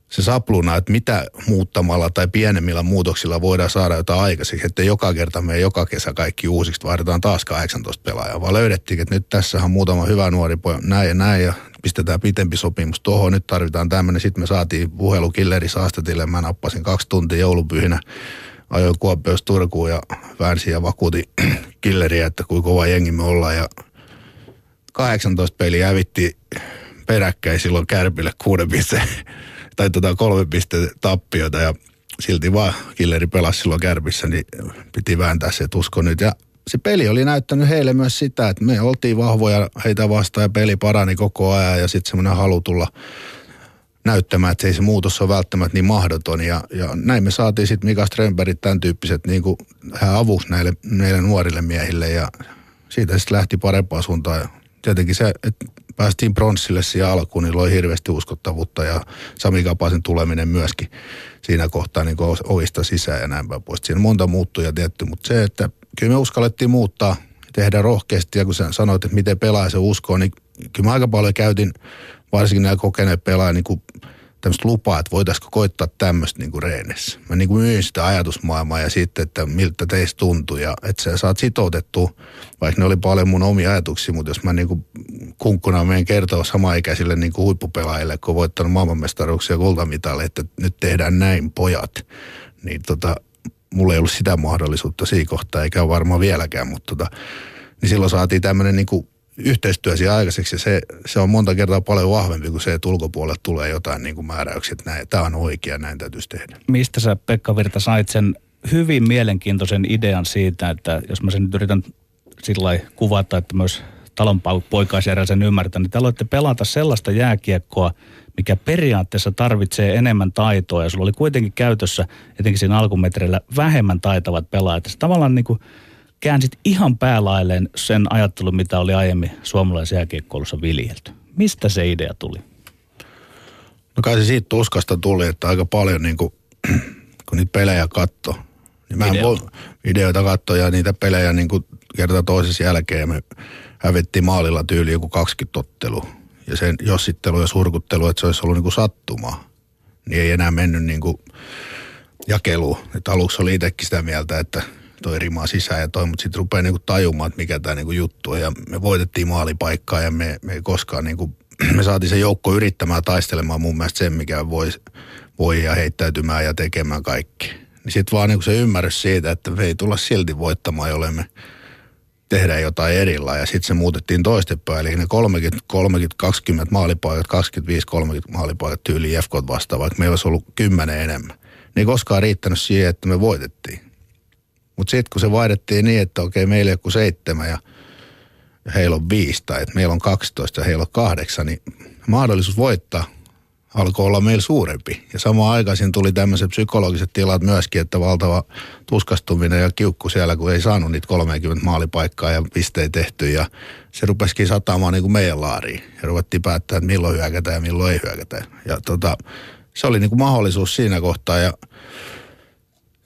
se sapluna, että mitä muuttamalla tai pienemmillä muutoksilla voidaan saada jotain aikaiseksi, että joka kerta me joka kesä kaikki uusiksi vaihdetaan taas 18 pelaajaa, vaan löydettiin, että nyt tässä on muutama hyvä nuori poja, näin ja näin ja pistetään pitempi sopimus tuohon, nyt tarvitaan tämmöinen. Sitten me saatiin puhelu Killeri Saastatille, mä nappasin kaksi tuntia joulupyhinä, ajoin Kuopiosta Turkuun ja väänsin ja vakuutin [clears throat] Killeriä, että kuinka kova jengi me ollaan. Ja 18 peliä hävitti peräkkäin silloin Kärpille kuuden pisteen, tai tota kolme pisteen tappiota ja silti vaan Killeri pelasi silloin Kärpissä, niin piti vääntää se tusko nyt. Ja se peli oli näyttänyt heille myös sitä, että me oltiin vahvoja heitä vastaan ja peli parani koko ajan ja sitten semmoinen halu tulla näyttämään, että ei se muutos ole välttämättä niin mahdoton. Ja, ja näin me saatiin sitten Mika Strömbergit, tämän tyyppiset niin kuin hän avuksi näille, näille nuorille miehille ja siitä sitten lähti parempaan suuntaan. Ja tietenkin se, että päästiin pronssille siihen alkuun, niin loi hirveästi uskottavuutta ja Sami Kapasen tuleminen myöskin siinä kohtaa niin ovista sisään ja näin päin pois. Siinä monta muuttuja tietty, mutta se, että kyllä me uskallettiin muuttaa, tehdä rohkeasti ja kun sä sanoit, että miten pelaaja se uskoo, niin kyllä mä aika paljon käytin varsinkin nämä kokeneet pelaajat niin kuin tämmöistä lupaa, että voitaisiko koittaa tämmöistä niin kuin reenissä. Mä niin kuin myin sitä ajatusmaailmaa ja sitten, että miltä teistä tuntuu ja että sä saat sitoutettu, vaikka ne oli paljon mun omia ajatuksia, mutta jos mä niin kuin kunkkuna menen kertoa samaikäisille niin kuin huippupelaajille, kun on voittanut maailmanmestaruuksia ja kultamitalle, että nyt tehdään näin pojat, niin tota, mulla ei ollut sitä mahdollisuutta siinä kohtaa, eikä varmaan vieläkään, mutta tota, niin silloin saatiin tämmöinen niin kuin yhteistyö siinä aikaiseksi ja se, se on monta kertaa paljon vahvempi kuin se, että ulkopuolelle tulee jotain niin kuin määräyksiä, että näin, tämä on oikea, näin täytyisi tehdä. Mistä sä Pekka Virta sait sen hyvin mielenkiintoisen idean siitä, että jos mä sen nyt yritän sillä kuvata, että myös talon poikaisjärjellä sen ymmärtää, niin te aloitte pelata sellaista jääkiekkoa, mikä periaatteessa tarvitsee enemmän taitoa ja sulla oli kuitenkin käytössä, etenkin siinä alkumetreillä, vähemmän taitavat pelaajat. Se tavallaan niin kuin käänsit ihan päälailleen sen ajattelun, mitä oli aiemmin suomalaisen jääkiekkoulussa viljelty. Mistä se idea tuli? No kai se siitä tuskasta tuli, että aika paljon niin kuin, [clears throat] kun niitä pelejä katto, niin mä en voi videoita katsoa ja niitä pelejä niin kuin kerta toisessa jälkeen me hävettiin maalilla tyyli joku 20 ottelu. Ja sen jossittelu ja surkuttelu, että se olisi ollut niin kuin sattumaa, niin ei enää mennyt niin kuin jakelu. Että aluksi oli itsekin sitä mieltä, että toi rimaa sisään ja toi, mutta sitten rupeaa niinku tajumaan, että mikä tämä niinku juttu on. Ja me voitettiin maalipaikkaa ja me, me ei koskaan niinku, [clears throat] me saatiin se joukko yrittämään taistelemaan mun mielestä sen, mikä voi, voi ja heittäytymään ja tekemään kaikki. Niin sitten vaan niinku se ymmärrys siitä, että me ei tulla silti voittamaan, jolle me tehdään jotain erillä. Ja sitten se muutettiin toistepäin, eli ne 30, 30 20 maalipaikat, 25, 30 maalipaikat tyyli Jefkot vastaan, vaikka meillä olisi ollut kymmenen enemmän. Ne ei koskaan riittänyt siihen, että me voitettiin. Mutta sitten kun se vaihdettiin niin, että okei, meillä joku seitsemän ja heillä on viisi tai että meillä on 12 ja heillä on kahdeksan, niin mahdollisuus voittaa alkoi olla meillä suurempi. Ja samaan aikaan tuli tämmöiset psykologiset tilat myöskin, että valtava tuskastuminen ja kiukku siellä, kun ei saanut niitä 30 maalipaikkaa ja pisteitä tehty. Ja se rupesikin sataamaan niin kuin meidän laariin. Ja ruvettiin päättää, että milloin hyökätään ja milloin ei hyökätä. Ja tota, se oli niin kuin mahdollisuus siinä kohtaa. Ja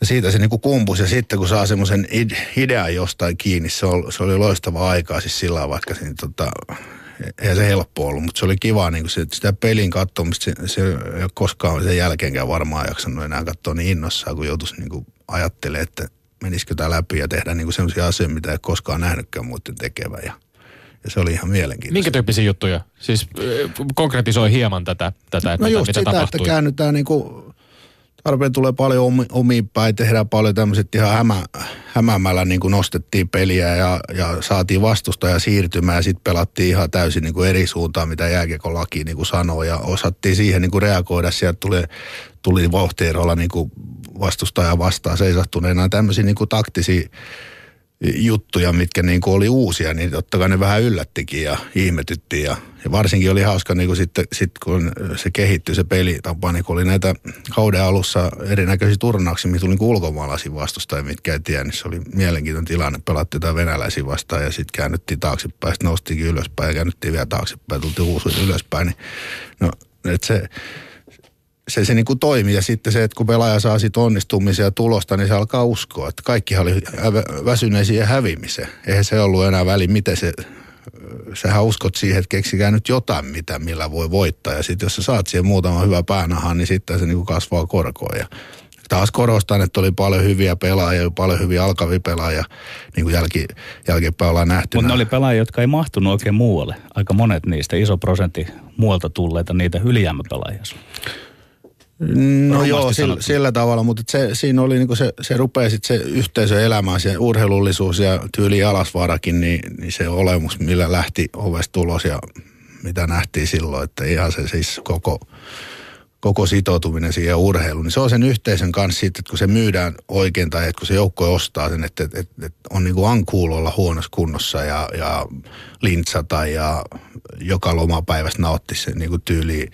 ja siitä se niinku kumpus ja sitten kun saa semmoisen idean jostain kiinni, se oli, se oli loistava aikaa siis sillä vaikka siinä tota, eihän se helppo ollut, mutta se oli kiva niin se, sitä pelin katsomista, se, se ei ole koskaan sen jälkeenkään varmaan jaksanut enää katsoa niin innossaan, kun joutuisi niin ajattelemaan, että menisikö tämä läpi ja tehdä niin sellaisia asioita, mitä ei koskaan nähnytkään muiden tekevän ja, ja se oli ihan mielenkiintoista. Minkä tyyppisiä juttuja? Siis konkretisoi hieman tätä, tätä että no mitä, just mitä sitä, tapahtui. että käännytään niin kuin tarpeen tulee paljon omi, omiin päin, tehdään paljon tämmöiset ihan hämä, hämämällä niin kuin nostettiin peliä ja, ja saatiin vastustaja siirtymään ja sitten pelattiin ihan täysin niin kuin eri suuntaan, mitä jääkiekon laki niin kuin sanoo ja osattiin siihen niin kuin reagoida. Sieltä tuli, tuli vauhtierolla niin kuin vastustaja vastaan seisahtuneena tämmöisiä niin kuin taktisia juttuja, mitkä niin kuin oli uusia, niin totta kai ne vähän yllättikin ja ihmetyttiin. Ja, ja varsinkin oli hauska niin kuin sitten, sit kun se kehittyi se pelitapa, niin kun oli näitä kauden alussa erinäköisiä turnauksia, missä tuli niin ulkomaalaisia vastustajia, mitkä ei niin se oli mielenkiintoinen tilanne. Pelattiin jotain venäläisiä vastaan ja sitten käännyttiin taaksepäin, sitten noustiinkin ylöspäin ja käännyttiin vielä taaksepäin, tultiin uusi ylöspäin. Niin, no, että se, se, se niin kuin toimii. Ja sitten se, että kun pelaaja saa sit onnistumisia ja tulosta, niin se alkaa uskoa. Että kaikki oli väsyneet siihen hävimiseen. Eihän se ollut enää väli, miten se... Sähän uskot siihen, että keksikää nyt jotain, mitä, millä voi voittaa. Ja sitten jos sä saat siihen muutama hyvä päänahan, niin sitten se niin kuin kasvaa korkoon. Ja taas korostan, että oli paljon hyviä pelaajia, paljon hyviä alkavia pelaajia, niin kuin jälki, jälkeenpäin ollaan nähty. Mutta ne oli pelaajia, jotka ei mahtunut oikein muualle. Aika monet niistä, iso prosentti muualta tulleita, niitä ylijäämäpelaajia. No joo, sillä, sillä tavalla, mutta se, siinä oli niinku se, se rupeaa sitten se yhteisöelämä, se urheilullisuus ja tyyli alasvarakin, niin, niin se olemus, millä lähti ovesta tulos ja mitä nähtiin silloin, että ihan se siis koko, koko sitoutuminen siihen urheiluun, niin se on sen yhteisön kanssa siitä, että kun se myydään oikein tai että kun se joukko ostaa sen, että, että, että, että on niin kuin olla huonossa kunnossa ja, ja lintsata ja joka lomapäivästä nautti se niin kuin tyyliin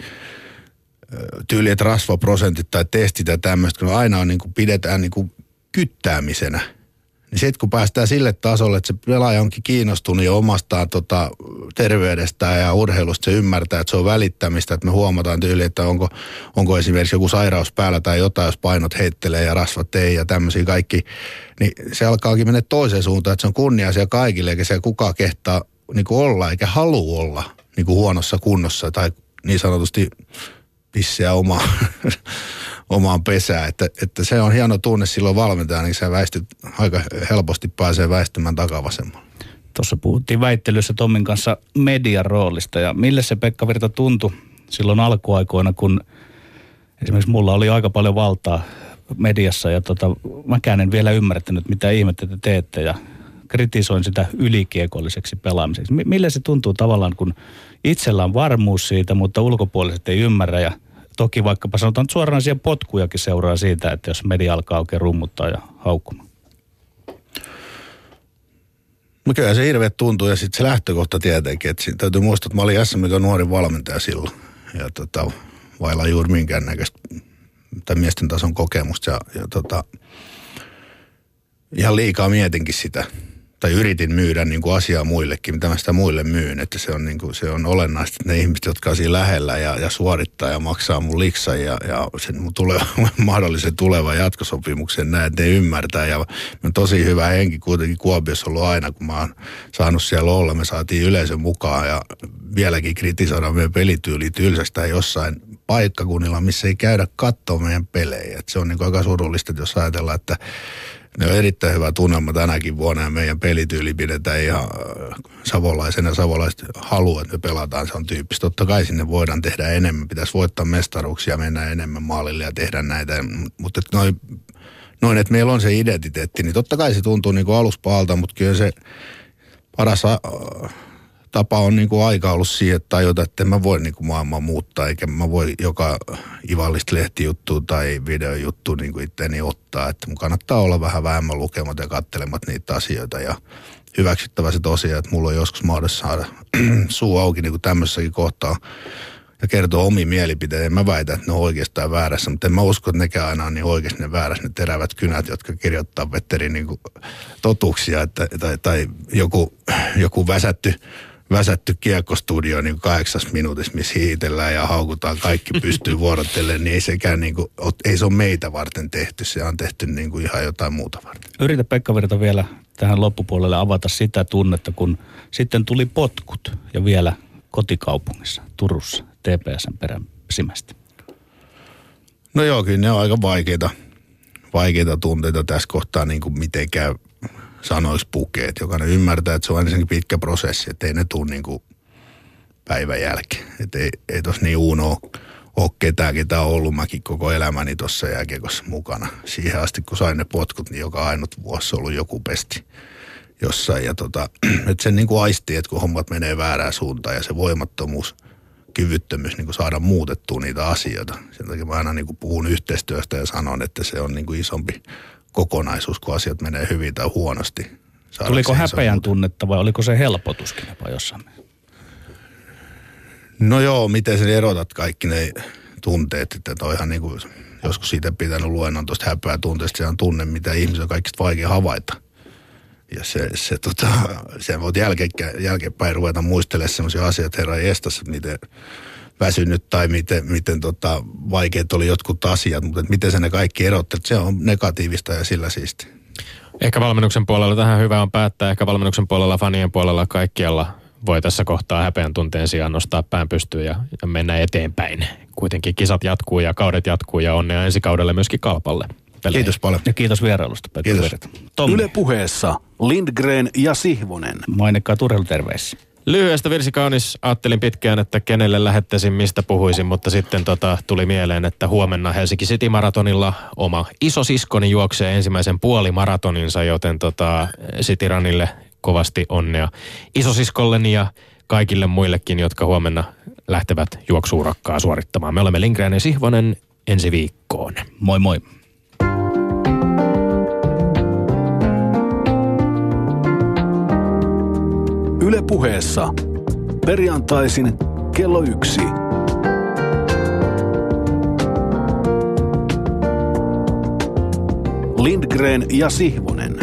tyyli, että rasvaprosentit tai testit ja tämmöistä, kun aina on niin kuin pidetään niin kuin kyttäämisenä. Niin sitten kun päästään sille tasolle, että se pelaaja onkin kiinnostunut jo omastaan tota, terveydestään ja urheilusta, se ymmärtää, että se on välittämistä, että me huomataan tyyli, että onko, onko esimerkiksi joku sairaus päällä tai jotain, jos painot heittelee ja rasvat ei ja tämmöisiä kaikki, niin se alkaakin mennä toiseen suuntaan, että se on kunnia asia kaikille, eikä se kukaan kehtaa niin kuin olla eikä halua olla niin kuin huonossa kunnossa tai niin sanotusti pissiä oma, [laughs] omaan pesään. Että, että, se on hieno tunne silloin valmentaja, niin sä väistyt, aika helposti pääsee väistymään takavasemmalle. Tuossa puhuttiin väittelyssä Tommin kanssa median roolista ja mille se Pekka Virta tuntui silloin alkuaikoina, kun esimerkiksi mulla oli aika paljon valtaa mediassa ja tota, mäkään en vielä ymmärtänyt, mitä ihmettä te teette ja kritisoin sitä ylikiekolliseksi pelaamiseksi. Mille se tuntuu tavallaan, kun itsellä on varmuus siitä, mutta ulkopuoliset ei ymmärrä ja toki vaikkapa sanotaan että suoranaisia potkujakin seuraa siitä, että jos media alkaa oikein rummuttaa ja haukkumaan. No kyllä se hirveä tuntuu ja sitten se lähtökohta tietenkin, että täytyy muistaa, että mä olin SM nuori valmentaja silloin ja tota, vailla juuri minkäännäköistä tai miesten tason kokemusta ja, ja tota, ihan liikaa mietinkin sitä tai yritin myydä niin kuin asiaa muillekin, mitä mä sitä muille myyn. Että se on, niin kuin, se on olennaista, että ne ihmiset, jotka on siinä lähellä ja, ja suorittaa ja maksaa mun liksa ja, ja sen mun tuleva, [laughs] mahdollisen tulevan jatkosopimuksen näin, että ne ymmärtää. Ja on tosi hyvä henki kuitenkin Kuopiossa ollut aina, kun mä oon saanut siellä olla. Me saatiin yleisön mukaan ja vieläkin kritisoidaan meidän pelityyli tylsästä jossain paikkakunnilla, missä ei käydä katsoa meidän pelejä. Et se on niin aika surullista, jos ajatellaan, että ne on erittäin hyvä tunnelma tänäkin vuonna ja meidän pelityyli pidetään ihan äh, savolaisena. Savolaiset haluaa, että me pelataan, se on tyyppistä. Totta kai sinne voidaan tehdä enemmän, pitäisi voittaa mestaruuksia, mennä enemmän maalille ja tehdä näitä. Mutta noin, noin, että meillä on se identiteetti, niin totta kai se tuntuu niin kuin aluspaalta, mutta kyllä se paras äh, tapa on niin kuin aika ollut siihen, että tajuta, että en mä voi niin kuin maailmaa muuttaa, eikä mä voi joka ivallista lehtijuttua tai videojuttua niin kuin itteeni ottaa. Että mun kannattaa olla vähän vähemmän lukemat ja katselemat niitä asioita ja hyväksyttävä se tosiaan, että mulla on joskus mahdollista saada [clears throat] suu auki niin kuin tämmöisessäkin kohtaa ja kertoo omi mielipiteitä. En mä väitä, että ne on oikeastaan väärässä, mutta en mä usko, että nekään aina on niin oikeasti ne väärässä, ne terävät kynät, jotka kirjoittaa Vetterin niin totuuksia, että, tai, tai joku, joku väsätty väsätty kiekkostudio niin kahdeksas minuutissa, missä hiitellään ja haukutaan, kaikki pystyy [laughs] vuorotellen, niin ei sekään niin kuin, ei se ole meitä varten tehty, se on tehty niin kuin ihan jotain muuta varten. Yritä Pekka Virta vielä tähän loppupuolelle avata sitä tunnetta, kun sitten tuli potkut ja vielä kotikaupungissa Turussa TPSn peräsimästä. No joo, kyllä ne on aika vaikeita, vaikeita tunteita tässä kohtaa niin kuin mitenkään sanoiksi pukeet. Jokainen ymmärtää, että se on ensinnäkin pitkä prosessi, että ei ne tule niin kuin päivän jälkeen. Että ei, ei tossa niin uuno ole ketään, ketä on ollut mäkin koko elämäni tuossa jääkiekossa mukana. Siihen asti, kun sain ne potkut, niin joka ainut vuosi ollut joku pesti jossain. Ja tota, [clears throat] että sen niin kuin aisti, että kun hommat menee väärään suuntaan ja se voimattomuus, kyvyttömyys niin kuin saada muutettua niitä asioita. Sen takia mä aina niin kuin puhun yhteistyöstä ja sanon, että se on niin kuin isompi kokonaisuus, kun asiat menee hyvin tai huonosti. Tuliko häpeän tunnetta vai oliko se helpotuskin jopa jossain? No joo, miten sen erotat kaikki ne tunteet, että toihan niin kuin, joskus siitä pitänyt luennon tuosta häpeää tunteesta, se on tunne, mitä ihmisen on kaikista vaikea havaita. Ja se, se tota, sen voit jälke, jälkeenpäin ruveta muistelemaan sellaisia asioita, herra estässä, miten väsynyt tai miten, miten tota, vaikeat oli jotkut asiat, mutta miten se ne kaikki erottelut, se on negatiivista ja sillä siisti. Ehkä valmennuksen puolella tähän hyvä on päättää, ehkä valmennuksen puolella, fanien puolella, kaikkialla voi tässä kohtaa häpeän tunteen sijaan nostaa pään pystyyn ja, ja mennä eteenpäin. Kuitenkin kisat jatkuu ja kaudet jatkuu ja onnea ensi kaudelle myöskin kalpalle. Peleihin. Kiitos paljon. Ja kiitos vierailusta, Pekka Kiitos. Yle puheessa Lindgren ja Sihvonen. Mainekkaa turheiluterveissä. Lyhyestä virsi kaunis. Ajattelin pitkään, että kenelle lähettäisin, mistä puhuisin, mutta sitten tota, tuli mieleen, että huomenna Helsinki City Maratonilla oma iso siskoni juoksee ensimmäisen puolimaratoninsa, joten tota, City Runille kovasti onnea isosiskolleni ja kaikille muillekin, jotka huomenna lähtevät juoksuurakkaa suorittamaan. Me olemme Lindgren ja Sihvonen ensi viikkoon. Moi moi. Yle puheessa. Perjantaisin kello yksi. Lindgren ja Sihvonen.